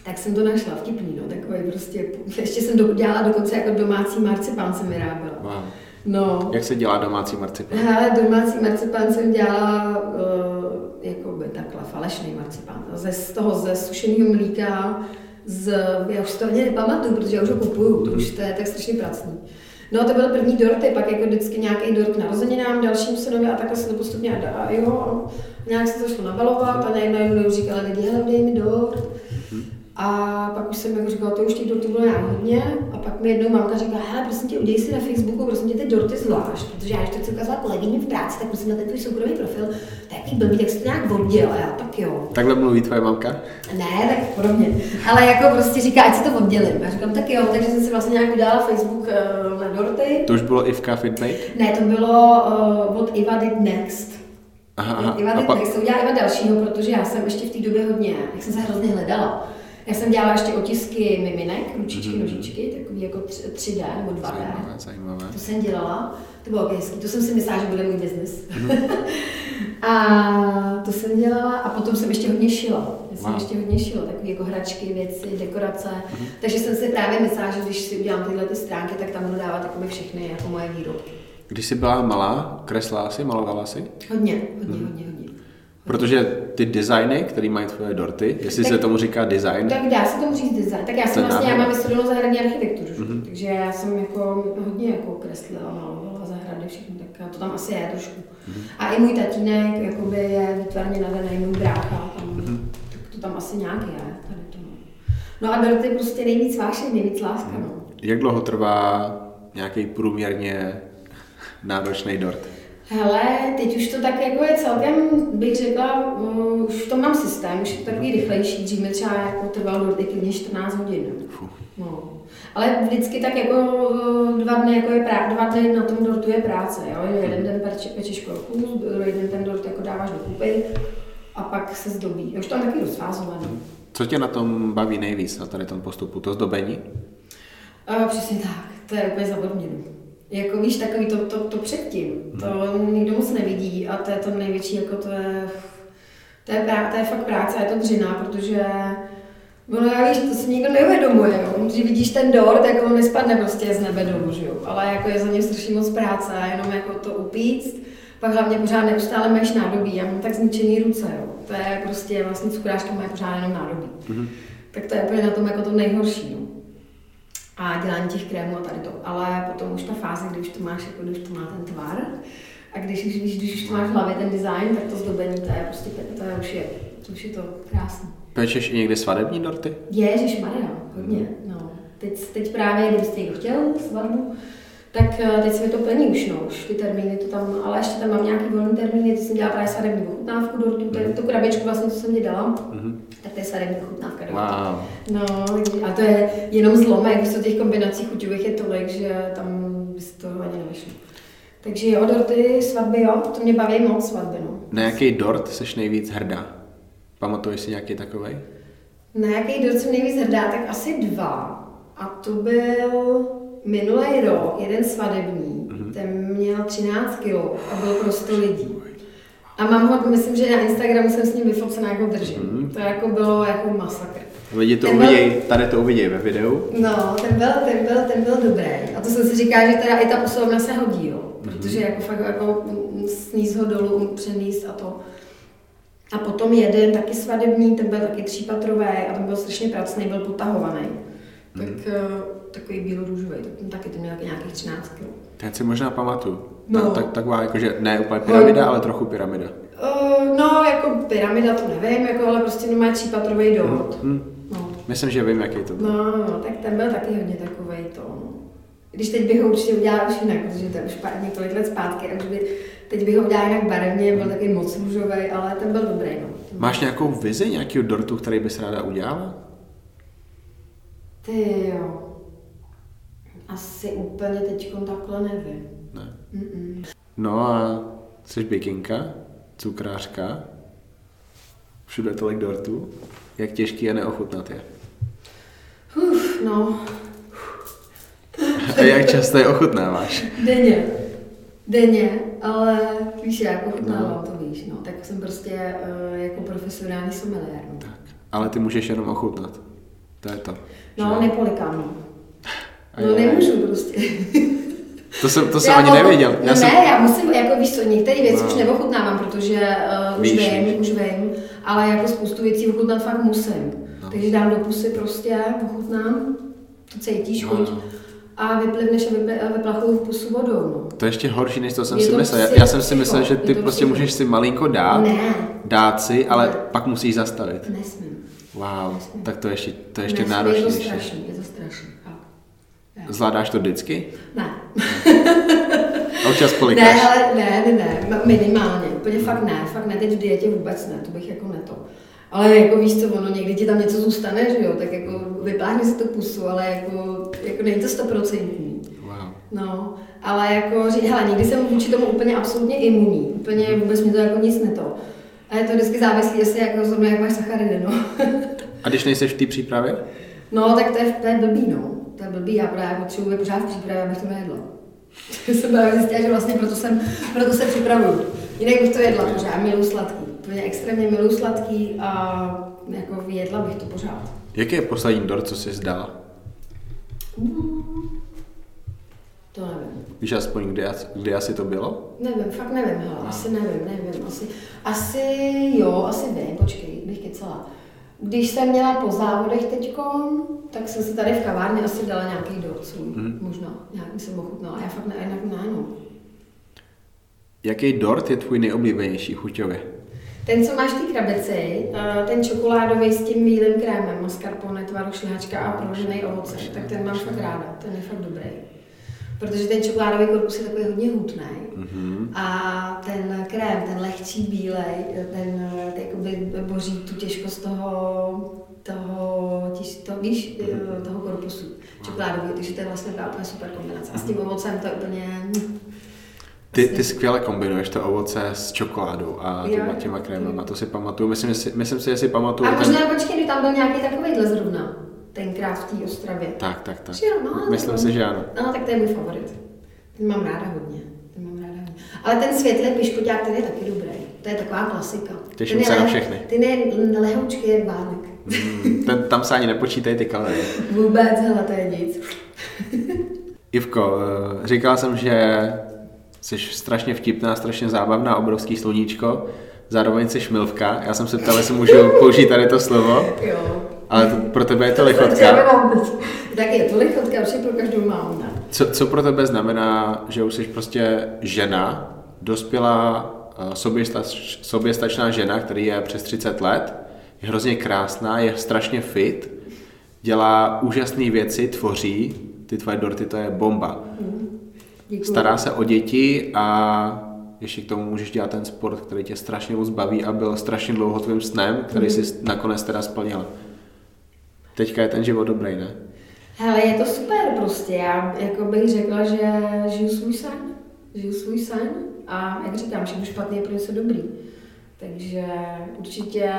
B: Tak jsem to našla vtipný, no, takový prostě, ještě jsem do, dělala dokonce jako domácí marcipán jsem vyráběla.
A: Wow.
B: No.
A: Jak se dělá domácí marcipán?
B: Hele, domácí marcipán jsem dělala uh, jako by takhle falešný marcipán. Ze, z toho ze sušeného mlíka, z, já už to ani nepamatuju, protože já už ho kupuju, to už to je tak strašně pracný. No to byl první dorty, pak jako vždycky nějaký dort narozeninám, dalším synovi a takhle se to postupně a, a jo, a nějak se to šlo nabalovat a najednou říkali lidi, hele, dej mi dort. A pak už jsem jako říkala, to už těch dortů bylo nějak hodně. A pak mi jednou mamka říká, hele, prosím tě, udělej si na Facebooku, prosím tě, ty dorty zvlášť, protože já, když to chci ukázat kolegyni v práci, tak musím na ten tvůj soukromý profil, tak blbý, tak si to nějak odděl, a já tak jo.
A: Takhle mluví tvoje mamka?
B: Ne, tak podobně. Ale jako prostě říká, ať si to oddělím. Já říkám, tak jo, takže jsem si vlastně nějak udělala Facebook uh, na dorty.
A: To už bylo Ivka Fitbake?
B: Ne, to bylo uh, od Iva Did Next.
A: Aha, aha.
B: Iva Did Next, to udělala Iva dalšího, protože já jsem ještě v té době hodně, jak jsem se hrozně hledala já jsem dělala ještě otisky miminek, ručičky, mm-hmm. nožičky, takový jako 3D nebo 2D.
A: Zajímavé, zajímavé.
B: To jsem dělala, to bylo hezký, to jsem si myslela, že bude můj biznis. Mm-hmm. a to jsem dělala a potom jsem ještě hodně šila. Já jsem wow. ještě hodně šila, takové jako hračky, věci, dekorace. Mm-hmm. Takže jsem si právě myslela, že když si udělám tyhle ty stránky, tak tam budu dávat takové všechny jako moje výrobky.
A: Když jsi byla malá, kresla si, malovala si?
B: Hodně, hodně, mm. hodně, hodně.
A: Protože ty designy, které mají tvoje dorty, jestli tak, se tomu říká design.
B: Tak dá se tomu říct design. Tak já jsem vlastně, já mám vystudovanou zahradní architekturu, mm-hmm. takže já jsem jako hodně jako kreslila, malovala zahrady, všechno, tak to tam asi je trošku. Mm-hmm. A i můj tatínek jakoby je výtvarně nadaný, můj brácha, tam, mm-hmm. tak to tam asi nějak je. Tady to, no. no a dorty prostě nejvíc vášeň, nejvíc láska. Mm-hmm. No.
A: Jak dlouho trvá nějaký průměrně náročný dort?
B: Hele, teď už to tak jako je celkem, bych řekla, uh, už v tom mám systém, už je to takový rychlejší, dřív mi třeba jako trvalo do klidně 14 hodin. No. Ale vždycky tak jako eh, dva dny, jako je prá- dva dny na tom dortu je práce, jo? jeden den peče, pečeš kroku, druhý den ten dort jako dáváš do kupy a pak se zdobí. Je Už tam taky rozfázovaný.
A: Co tě na tom baví nejvíc, na tady tom postupu? To zdobení?
B: A přesně tak, to je úplně za odměnu. Jako víš, takový to, to, to předtím, to nikdo moc nevidí a to je to největší, jako to je, to je, prá, to je fakt práce, je to dřina, protože Ono, já víš, to si nikdo neuvědomuje, jo. Když vidíš ten dort, tak on nespadne prostě z nebe dolů, že jo. Ale jako je za ně strašně moc práce, jenom jako to upíct, pak hlavně pořád neustále máš nádobí, já mám tak zničený ruce, jo. To je prostě vlastně cukráška moje pořád jenom nádobí.
A: Mhm.
B: Tak to je úplně na tom jako to nejhorší, no. A dělání těch krémů a tady to. Ale potom už ta fáze, kdy už to máš, jako když to má ten tvar, a když už, když, když už to máš v hlavě ten design, tak to zdobení, to je prostě, to je už je, to už je to krásné.
A: Pečeš i někdy svadební dorty?
B: Ježíš Maria, hodně. No. Teď, teď právě, kdybyste někdo chtěl svatbu, tak eh, teď se mi to plní už, no, už ty termíny to tam, ale ještě tam mám nějaký volný termíny, teď jsem dělala právě svadební ochutnávku dortu, to je tu krabičku vlastně, co jsem ti dala,
A: Mhm.
B: tak to je svadební ochutnávka.
A: Wow.
B: No, a to je jenom zlomek, když to těch kombinací chuťových je tolik, že tam by se to ani nevyšlo. Takže jo, dorty, svatby, jo, to mě baví moc svatby, no.
A: Na jaký dort seš nejvíc hrdá? Pamatuješ si nějaký takový?
B: Na jaký dort jsem nejvíc hrdá, tak asi dva. A to byl minulý rok, jeden svadební,
A: Mhm.
B: ten měl 13 kg a byl pro 100 lidí. A mám ho, myslím, že na Instagramu jsem s ním vyfocená, jako držím.
A: Mhm.
B: To jako bylo jako masakr.
A: Lidi to
B: Ten byl-
A: uvidějí, tady to uvidějí ve videu.
B: No, ten byl, ten byl, ten byl dobrý. A to jsem si říkala, že teda i ta posilovna se hodí, jo. Protože jako fakt jako sníz ho dolů, přenést a to. A potom jeden taky svadební, ten byl taky třípatrový a ten byl strašně pracný, byl potahovaný. Tak eh, takový bílorůžový, tak ten taky ten měl nějakých 13 kg.
A: Teď si možná pamatuju.
B: No.
A: No. Tak, taková, jakože ne úplně pyramida, ale trochu pyramida.
B: Uh, no, jako pyramida to nevím, jako, ale prostě normálně třípatrový dort.
A: Hm.
B: No.
A: Myslím, že vím, jaký to byl.
B: No, no, tak ten byl taky hodně takový to. no. Když teď bych ho určitě udělala už jinak, protože to je už pár, několik let zpátky, a už by, teď bych ho udělala jinak barevně, byl taky moc růžový, ale ten byl dobrý. No.
A: Máš nějakou vizi nějakého dortu, který bys ráda udělala?
B: Ty jo. Asi úplně teď takhle nevím.
A: Ne.
B: Mm-mm.
A: No a jsi bikinka, cukrářka, všude tolik dortů. Jak těžký je neochutnat je?
B: Uf, no,
A: A jak často je ochutnáváš?
B: denně. Denně, ale víš, jak ochutnávám,
A: No.
B: to víš, no. Tak jsem prostě uh, jako profesionální sommelier. No,
A: Tak. Ale ty můžeš jenom ochutnat. To je to.
B: no
A: že?
B: nepolikám, no.
A: A
B: No
A: je-
B: nemůžu prostě.
A: To jsem, to jsem
B: Já
A: ani
B: mohu-
A: nevěděl.
B: No
A: Já jsem,
B: ne, já musím, jako víš co, některé věci
A: No.
B: už neochutnávám, protože uh, už
A: Víš,
B: vím,
A: víš.
B: už vím, ale jako spoustu věcí ochutnat fakt musím.
A: No.
B: Takže dám do pusy prostě, ochutnám, to cítíš
A: No,
B: chuť
A: no.
B: a vyplivneš a vypl- a vyplachuju v pusu vodou, no.
A: To je ještě horší, než to jsem
B: Je
A: si
B: to
A: myslel. Já,
B: psycho,
A: já jsem si myslel, že ty prostě
B: psycho.
A: můžeš si malinko dát,
B: Ne,
A: dát si, ale
B: Ne.
A: pak musíš zastavit.
B: nesmím.
A: Wow, tak to je ještě, to je ještě
B: nesmím, Je to
A: náročnější.
B: strašný, je to strašný. Ne.
A: Zvládáš to vždycky?
B: Ne.
A: A občas
B: Ne,
A: polikáš?
B: ale ne, ne, ne, minimálně, úplně fakt ne, fakt ne, teď v dietě vůbec ne, to bych jako ne to. Ale jako víš co, ono někdy ti tam něco zůstane, že jo, tak jako vypláhni si tu pusu, ale jako, jako není to stoprocentní.
A: Wow.
B: No, ale jako, hele, nikdy jsem vůči tomu úplně absolutně imunní, úplně vůbec mi to jako nic neto. A je to vždycky závislý, jestli jako zrovna jak máš sacharidy, no.
A: A když nejseš v té přípravě?
B: no, tak to je, to je blbý, no. To je blbý, já právě potřebuji pořád v přípravě, abych to nejedla. jsem právě zjistila, že vlastně proto, jsem, proto se připravuju. Jinak bych to jedla pořád, miluji sladký. Úplně extrémně miluji sladký a jako jedla bych to pořád.
A: Jaký je poslední dort, co jsi zdala?
B: To nevím.
A: Víš aspoň, kdy, as- kdy asi to bylo?
B: Nevím, fakt nevím, hele, asi nevím, nevím, asi, asi jo, asi vím, počkej, bych kecala. Když jsem měla po závodech teďko, tak jsem si tady v kavárně asi dala nějaký dort svůj,
A: Mhm.
B: možná, nějak jsem ochutnala, já fakt ne, jinak ne, no.
A: Jaký dort je tvůj nejoblíbenější chuťově?
B: Ten, co máš té krabici, ten čokoládový s tím bílým krémem, mascarpone, tvaru šlehačka a proložený ovoce, tak ten mám fakt ráda, ten je fakt dobrý. Protože ten čokoládový korpus je takový hodně hutný. Mm-hmm. A ten krém, ten lehčí bílej, ten jakoby boří tu těžkost toho, toho, těž, to, víš, mm-hmm. toho korpusu čokoládový, takže to je vlastně úplně super kombinace. A s tím ovocem to je úplně...
A: Ty, ty skvěle kombinuješ to ovoce s čokoládou a těma, těma krémama, to si pamatuju. Myslím, si, myslím si, že si pamatuju.
B: A možná ten... počkej, tam byl nějaký takovýhle zrovna, tenkrát v té Ostravě.
A: Tak, tak, tak.
B: Jo, no,
A: myslím si, že ano.
B: No, tak to je můj favorit. Ten mám ráda hodně. Ten mám ráda hodně. Ale ten světlý piškoťák, ten je taky dobrý. To je taková klasika.
A: Těším se na všechny.
B: Ty ne lehoučky jak vánek.
A: Mm, ten, tam se ani nepočítají ty kalorie.
B: Vůbec, hele, to je nic.
A: Ivko, eh, říkal jsem, že jsi strašně vtipná, strašně zábavná, obrovský sluníčko, zároveň jsi šmilvka. Já jsem se ptal, jestli můžu použít tady to slovo.
B: Jo.
A: Ale to, pro tebe je to lichotka.
B: Tak je to lichotka, určitě pro každou mámu.
A: Co, co pro tebe znamená, že už jsi prostě žena, dospělá eh, soběstač, soběstačná žena, který je přes 30 let, je hrozně krásná, je strašně fit, dělá úžasné věci, tvoří, ty tvoje dorty, to je bomba. Děkuji. Stará se o děti a ještě k tomu můžeš dělat ten sport, který tě strašně moc baví a byl strašně dlouho tvým snem, který mm. si nakonec teda splnila. Teďka je ten život dobrý, ne?
B: Hele, je to super prostě. Já jako bych řekla, že žiju svůj sen. Žiju svůj sen a jak říkám, všechno špatně je pro něco dobrý. Takže určitě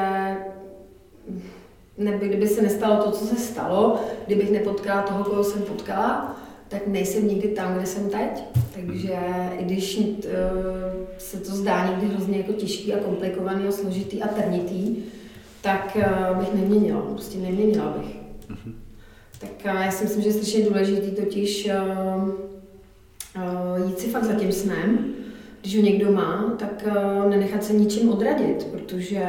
B: neby, kdyby se nestalo to, co se stalo, kdybych nepotkala toho, koho jsem potkala, tak nejsem nikdy tam, kde jsem teď. Takže i když uh, se to zdá někdy hrozně jako těžký a komplikovaný a složitý a trnitý, tak uh, bych neměnila, prostě neměnila bych. Mm-hmm. Tak uh, já si myslím, že je strašně důležitý totiž jít si fakt za tím snem, když ho někdo má, tak nenechat se ničím odradit, protože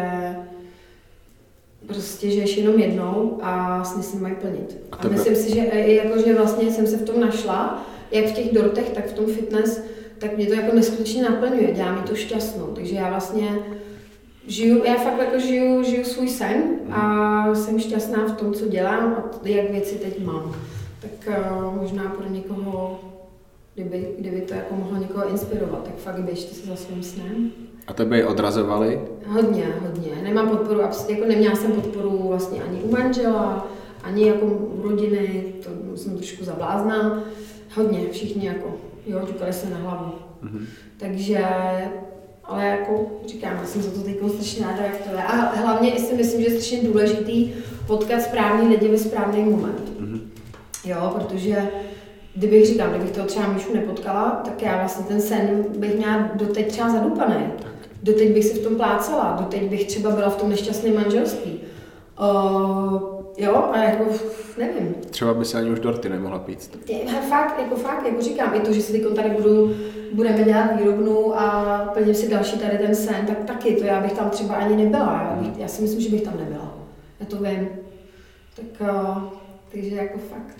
B: prostě žiješ jenom jednou a sny se mají plnit. A, a myslím si, že, jako, že vlastně jsem se v tom našla, jak v těch dortech, tak v tom fitness, tak mě to jako neskutečně naplňuje, dělá mi to šťastnou. Takže já vlastně žiju, já fakt jako žiju, žiju svůj sen a jsem šťastná v tom, co dělám a jak věci teď mám. Tak uh, možná pro někoho, kdyby, kdyby to jako mohlo někoho inspirovat, tak fakt běžte se za svým snem.
A: A tebe je odrazovali?
B: Hodně, hodně. Nemám podporu, jako neměla jsem podporu vlastně ani u manžela, ani jako u rodiny, to jsem trošku zablázná. Hodně, všichni jako, jo, ťukali se na hlavu. Mm-hmm. Takže, ale jako říkám, já jsem za to teď strašně ráda, jak to je. A hlavně si myslím, že je strašně důležitý potkat správný lidi ve správný moment. Mm-hmm. Jo, protože kdybych říkal, kdybych toho třeba Míšu nepotkala, tak já vlastně ten sen bych měla doteď třeba zadupaný doteď bych si v tom plácala, doteď bych třeba byla v tom nešťastném manželství. Uh, jo, a jako, nevím.
A: Třeba by se ani už dorty nemohla pít.
B: Je, fakt, jako fakt, jako říkám, i to, že si teď tady budu, budeme dělat výrobnu a plním si další tady ten sen, tak taky, to já bych tam třeba ani nebyla. Já, bych, já si myslím, že bych tam nebyla. Já to vím. Tak, uh, takže jako fakt.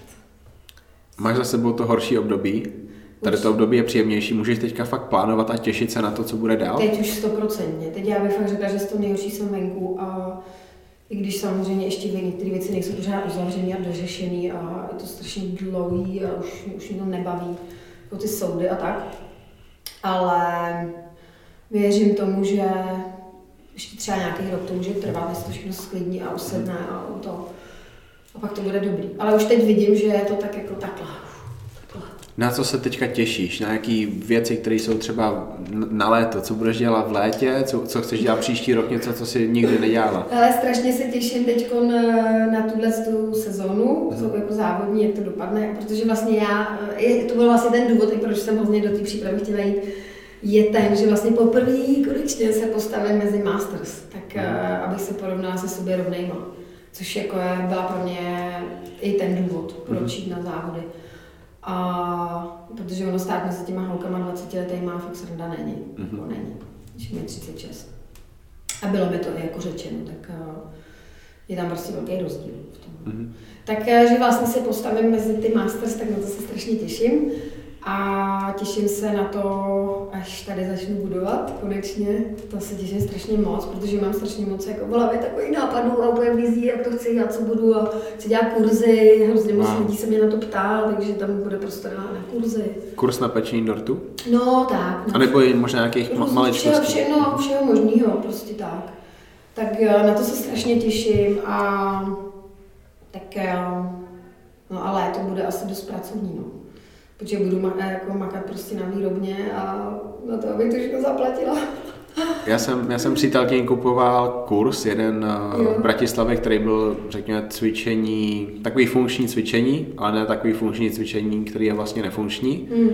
A: Máš za sebou to horší období? Tady to období je příjemnější, můžeš teďka fakt plánovat a těšit se na to, co bude dál?
B: Teď už stoprocentně. Teď já bych fakt řekla, že to nejhorší jsem venku a i když samozřejmě ještě některé věci nejsou pořád uzavřené a dořešené a je to strašně dlouhý a už, už mě to nebaví, jako ty soudy a tak. Ale věřím tomu, že ještě třeba nějaký rok to může trvat, než to všechno sklidní a usedne a to. A pak to bude dobrý. Ale už teď vidím, že je to tak jako takhle
A: na co se teďka těšíš? Na jaký věci, které jsou třeba na léto? Co budeš dělat v létě? Co, co chceš dělat příští rok? Něco, co si nikdy nedělala?
B: Ale strašně se těším teď na, na tuhle tu sezónu, co jako závodní, jak to dopadne, protože vlastně já, je, to byl vlastně ten důvod, proč jsem hrozně do té přípravy chtěla jít, je ten, že vlastně poprvé konečně se postavím mezi Masters, tak mm. abych se porovnala se sobě rovnejma. Což jako je, byla pro mě i ten důvod, proč jít na závody. A protože ono stát mezi těma holkama 20 letýma fakt sranda není. Mm-hmm. Jako není. Když mi 36. A bylo mi to i jako řečeno, tak uh, je tam prostě velký rozdíl v tom. Mm-hmm. Tak, uh, že vlastně se postavím mezi ty masters, tak na to se strašně těším. A těším se na to, až tady začnu budovat konečně. To se těším strašně moc, protože mám strašně moc jako v hlavě takových nápadů a úplně vizí, jak to chci, a co budu a chci dělat kurzy. Hrozně moc lidí se mě na to ptá, takže tam bude prostor na, na kurzy.
A: Kurz na pečení dortu?
B: No tak. No.
A: A nebo i možná nějakých ma-
B: Různých- všeho,
A: maličkostí?
B: všechno, všeho možného, prostě tak. Tak eh, na to se strašně těším a tak eh, no ale to bude asi dost pracovní, no. Protože budu ma- jako makat prostě na výrobně a na to, abych to všechno zaplatila.
A: Já jsem, já jsem přítelkyni kupoval kurz, jeden eh,
B: Jo.
A: v Bratislavě, který byl, řekněme, cvičení, takový funkční cvičení, ale ne takový funkční cvičení, který je vlastně nefunkční.
B: Hmm.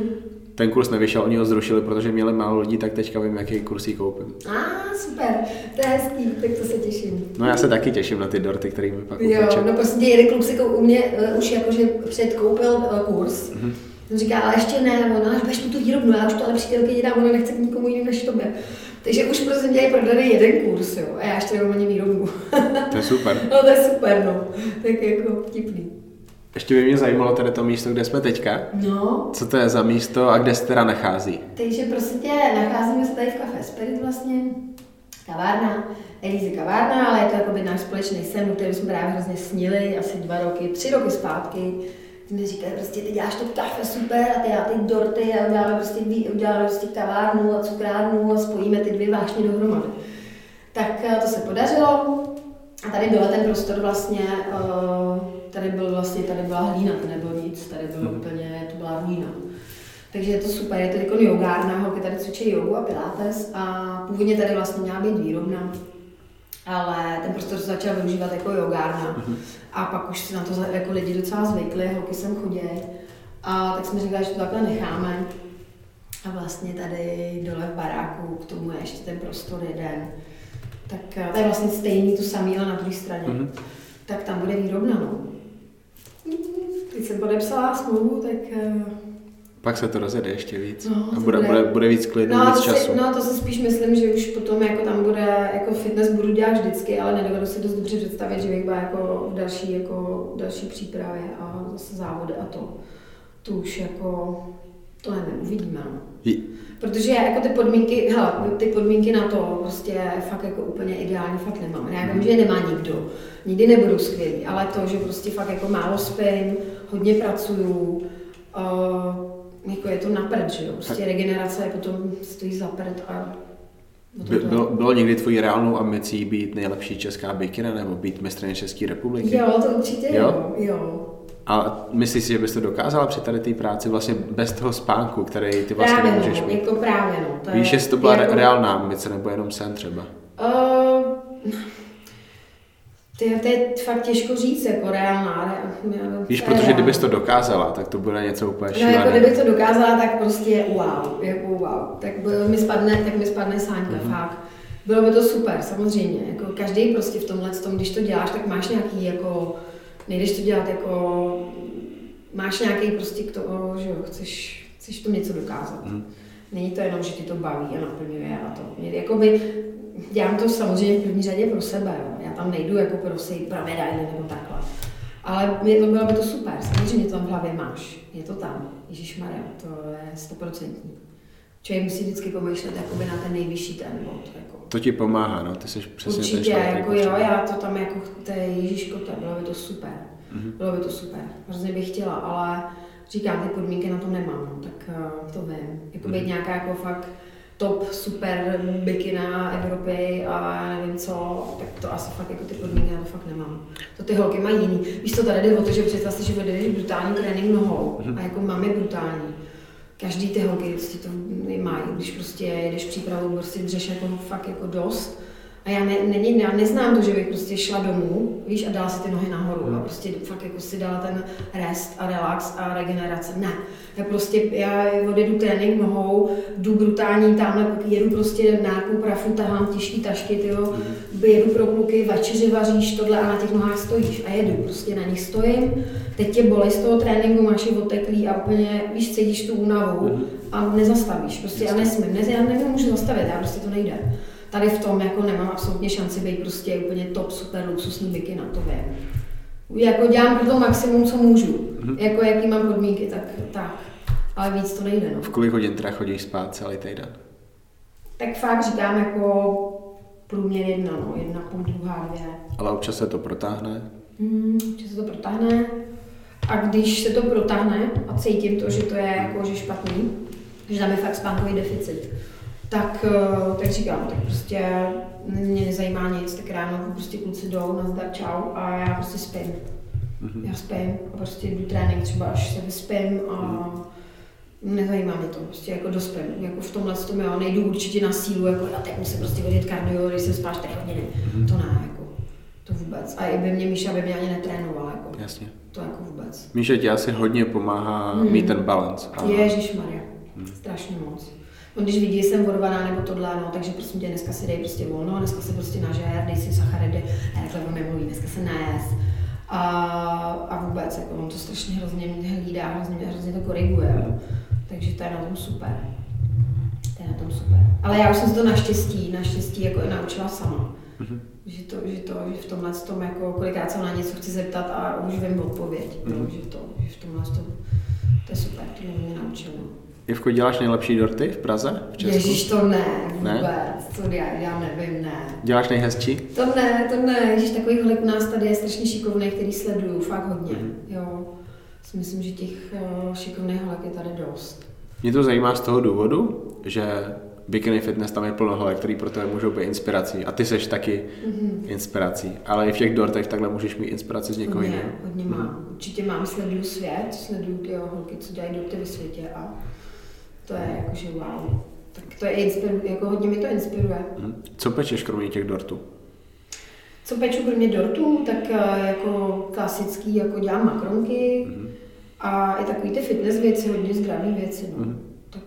A: Ten kurz nevyšel, oni ho zrušili, protože měli málo lidí, tak teďka vím, jaký kurz si koupím.
B: A ah, super, to je hezký, tak to se těším.
A: No já se taky těším na ty dorty, který mi pak
B: Jo,
A: upeče.
B: no prostě jeden kluk si u mě uh, už jakože předkoupil uh, kurz.
A: Mhm.
B: On říká, ale ještě ne, ona, až budeš tu výrobnu, já už to ale přítelkyni dám, ona nechce k nikomu jinému než tobě. Takže už prostě je prodaný jeden kurz, jo, a já ještě nemám ani výrobnu.
A: To je super.
B: no to je super, no, tak jako vtipný.
A: Ještě by mě zajímalo tady to místo, kde jsme teďka.
B: No,
A: Co to je za místo a kde se teda nachází?
B: takže prostě tě nacházíme se tady v Café Spirit vlastně, kavárna, Elízy kavárna, ale je to jako náš společný sen, o kterém jsme právě hrozně snili asi dva roky, tři roky zpátky. Ty mi říkali, prostě ty děláš to kafe super a ty já ty dorty a uděláme prostě, uděláme prostě kavárnu a cukrárnu a spojíme ty dvě vášně dohromady. Tak eh, to se podařilo a tady byl ten prostor vlastně, eh, tady byl vlastně, tady byla hlína, to nebylo nic, tady bylo úplně, to byla ruína. Takže je to super, je to jako jogárna, holky tady cvičí jogu a pilates a původně tady vlastně měla být výrobna, ale ten prostor se začal využívat jako jogárna a pak už si na to jako lidi docela zvykli, holky sem chodí a tak jsme říkali, že to takhle necháme a vlastně tady dole v baráku k tomu je ještě ten prostor jeden. Tak eh, to je vlastně stejný, to samý, ale na druhé straně.
A: Mhm.
B: Tak tam bude výrobna, no. Teď jsem podepsala smlouvu, tak eh,
A: Pak se to rozjede ještě víc.
B: No,
A: a bude,
B: bude-
A: bude, víc klidu,
B: No,
A: víc
B: to
A: času.
B: si, no, to si spíš myslím, že už potom jako tam bude, jako fitness budu dělat vždycky, ale nedovedu si dost dobře představit, že bych byla jako v další, jako v další přípravě a zase závody a to. To už jako, to nevím, uvidíme. No. Protože já jako ty podmínky, hele, ty podmínky na to prostě fakt jako úplně ideální fakt nemám. Já vím, že je nemá nikdo, nikdy nebudou skvělí, ale to, že prostě fakt jako málo spím, hodně pracuju, uh, jako je to na prd, že jo, prostě regenerace je potom stojí za prd a
A: By, bylo, bylo někdy tvojí reálnou ambicí být nejlepší česká bikina nebo být mistrně České republiky?
B: Jo, to určitě
A: Jo?
B: jo.
A: A myslíš si, že bys to dokázala při tady té práci vlastně bez toho spánku, který ty vlastně
B: Právě
A: nemůžeš
B: no,
A: mít?
B: jako právě no. To
A: Víš,
B: je,
A: jestli to byla
B: jako,
A: re- reálná ambice nebo jenom sen třeba?
B: Uh, ty, to je fakt těžko říct, jako reálná. Re,
A: Víš, protože kdybys to
B: reálná.
A: dokázala, tak to bude něco úplně
B: No jako
A: šílené.
B: kdybych to dokázala, tak prostě wow, jako wow. Tak bylo, mi spadne, tak mi spadne sáňka,
A: Mhm.
B: mm-hmm. fakt. Bylo by to super, samozřejmě. Jako každý prostě v tomhle, tom, když to děláš, tak máš nějaký jako, nejdeš to dělat jako, máš nějaký prostě k tomu, že jo, chceš, chceš to něco dokázat.
A: Mhm.
B: Není to jenom, že ti to baví a naplňuje a to. Jakoby, dělám to samozřejmě v první řadě pro sebe, jo. já tam nejdu jako pro si pro medaile nebo takhle. Ale mě to bylo by to super, samozřejmě to tam v hlavě máš, je to tam, Ježíš Maria, to je stoprocentní. Člověk musí vždycky pomýšlet jakoby na ten nejvyšší ten bod. Jako.
A: To ti pomáhá, no, ty jsi přesně ten
B: Určitě,
A: člověk, který
B: jako jo, já to tam jako, to je Ježíško, to bylo by to super.
A: Mhm.
B: Bylo by to super, hrozně bych chtěla, ale říkám, ty podmínky na to nemám, no, tak uh, to vím. Jako být
A: Mhm.
B: nějaká jako fakt top super bikina Evropy a já nevím co, tak to asi fakt jako ty podmínky na to fakt nemám. To ty holky mají jiný. Víš to tady jde o to, že představ si, že vedeš brutální trénink nohou
A: Mhm.
B: a jako mám je brutální. Každý ty holky prostě to mají, když prostě jedeš přípravu, prostě dřeš jako fakt jako dost. A já, ne, není, já neznám to, že bych prostě šla domů, víš, a dala si ty nohy nahoru a prostě fakt jako si dala ten rest a relax a regenerace. Ne. Já prostě, já odjedu trénink nohou, jdu brutální tamhle, jedu prostě nákup, rafu, tahám těžký tašky, tyjo, jedu pro kluky, večeři vaříš tohle a na těch nohách stojíš a jedu, prostě na nich stojím, teď tě bolí z toho tréninku, máš je oteklý a úplně, víš, cítíš tu únavu a nezastavíš, prostě já nesmím, ne, já nemůžu zastavit, já prostě to nejde. Tady v tom jako nemám absolutně šanci být prostě úplně top, super, luxusní bikina, to vím. Jako dělám pro to maximum, co můžu. Jako jaký mám podmínky, tak, tak. ale víc to nejde. No.
A: V kolik hodin teda chodíš spát celý týden?
B: Tak fakt říkám jako průměr jedna, no, jedna, půl, druhá, dvě.
A: Ale občas se to protáhne?
B: Hmm, že se to protáhne. A když se to protáhne a cítím to, že to je jako, že špatný, že tam je fakt spánkový deficit, tak, eh, tak říkám, tak prostě mě nezajímá nic, tak ráno prostě kluci jdou, nazdar, čau a já prostě spím. Mm-hmm. Já spím a prostě jdu trénink třeba až se vyspím a mm. nezajímá mě to, prostě jako dospím. Jako v tomhle tom jo, nejdu určitě na sílu, jako já teď musím prostě hodit kardio, když jsem spal 4 hodiny. Mm-hmm. To ne, jako, to vůbec. A i by mě Míša by mě ani netrénovala, jako.
A: Jasně.
B: To jako vůbec.
A: Míša ti asi hodně pomáhá mm. mít ten balans.
B: Ježíš Maria, mm. strašně moc. On když vidí, že jsem vodovaná nebo tohle, no, takže prosím tě, dneska si dej prostě volno, dneska si prostě nažer, dej si sacharidy, a takhle on nemluví, dneska se najes. A, a vůbec, jako on to strašně hrozně mě hlídá, hrozně, hrozně to koriguje. Jo. Takže to je na tom super. To je na tom super. Ale já už jsem se to naštěstí, naštěstí jako i naučila sama. Mm-hmm. Že, to, že, to, že v tomhle tom, jako kolikrát se na něco chci zeptat a už vím odpověď. Mm-hmm. Jo, že, to, že v tomhle tom, to je super, to mě naučilo.
A: Ivko, děláš nejlepší dorty v Praze, v
B: Česku? Ježíš, to ne, vůbec, ne? to já, já nevím, ne.
A: Děláš nejhezčí?
B: To ne, to ne, Ježíš, takových holek u nás tady je strašně šikovných, který sleduju, fakt hodně, mm. jo. Myslím, že těch uh, šikovných holek je tady dost.
A: Mě to zajímá z toho důvodu, že bikini fitness tam je plno holek, který pro tebe můžou být inspirací. A ty seš taky mm-hmm. inspirací. Ale i v těch dortech takhle můžeš mít inspiraci z někoho jiného.
B: Hodně, hodně mám. Mm. Určitě mám, sleduju svět, sleduju ty holky, co dělají dorty ve světě a to je jakože wow. Tak to je inspiru, jako hodně mi to inspiruje.
A: Hmm. Co pečeš kromě těch dortů?
B: Co peču kromě dortů, tak eh, jako klasický, jako dělám makronky hmm. a i takový ty fitness věci, hodně zdraví věci. No. Hmm. Tak,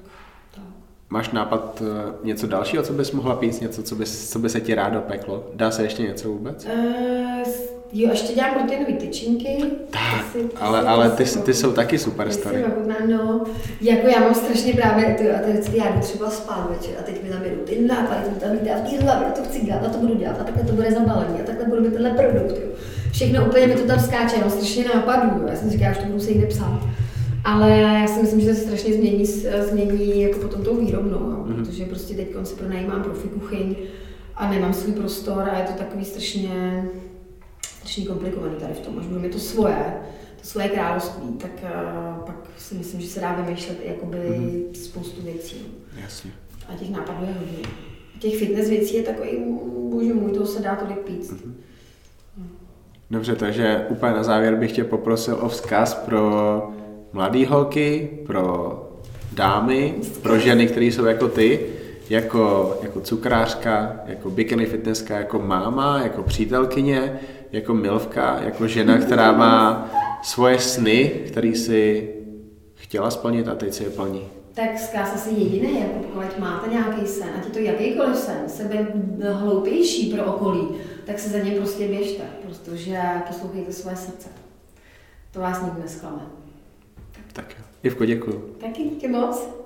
A: tak. Máš nápad eh, něco dalšího, co bys mohla pít, něco, co by, co by se ti rádo peklo? Dá se ještě něco vůbec? Uh,
B: Jo, ještě dělám proteinové tyčinky.
A: Tak, si, ale, ale ty, ty jsou taky super story.
B: No, jako já mám strašně právě, ty, a teď já jdu třeba spát večer a teď mi tam jedou ty nápady, to tam jde a v té hlavě, to chci dělat, a to budu dělat, a takhle to bude zabalení, a takhle budu mít tenhle produkt. Jo. Všechno úplně mi to tam skáče, no, strašně nápadů. Já jsem říkala, že to budu se jít psát. Ale já si myslím, že to se strašně změní, změní jako potom tou výrobnou, jo, mm-hmm. protože prostě teď si pronajímám profi kuchyň a nemám svůj prostor a je to takový strašně strašně komplikovaný tady v tom. Až budeme to svoje, to svoje království, tak uh, pak si myslím, že se dá vymýšlet jakoby mm-hmm. spoustu věcí.
A: Jasně.
B: A těch nápadů je hodně. A těch fitness věcí je takový, bože můj, toho se dá tolik pít. Mm-hmm.
A: Dobře, takže úplně na závěr bych tě poprosil o vzkaz pro mladé holky, pro dámy, pro ženy, které jsou jako ty, jako, jako cukrářka, jako bikini fitnesska, jako máma, jako přítelkyně, jako milvka, jako žena, která má svoje sny, které si chtěla splnit a teď si je plní.
B: Tak zkáz asi jediný, jako pokud máte nějaký sen, ať je to jakýkoliv sen, sebe hloupější pro okolí, tak se za ně prostě běžte, protože poslouchejte svoje srdce. To vás nikdy nesklame.
A: Tak jo. Ivko, děkuju.
B: Taky díky moc.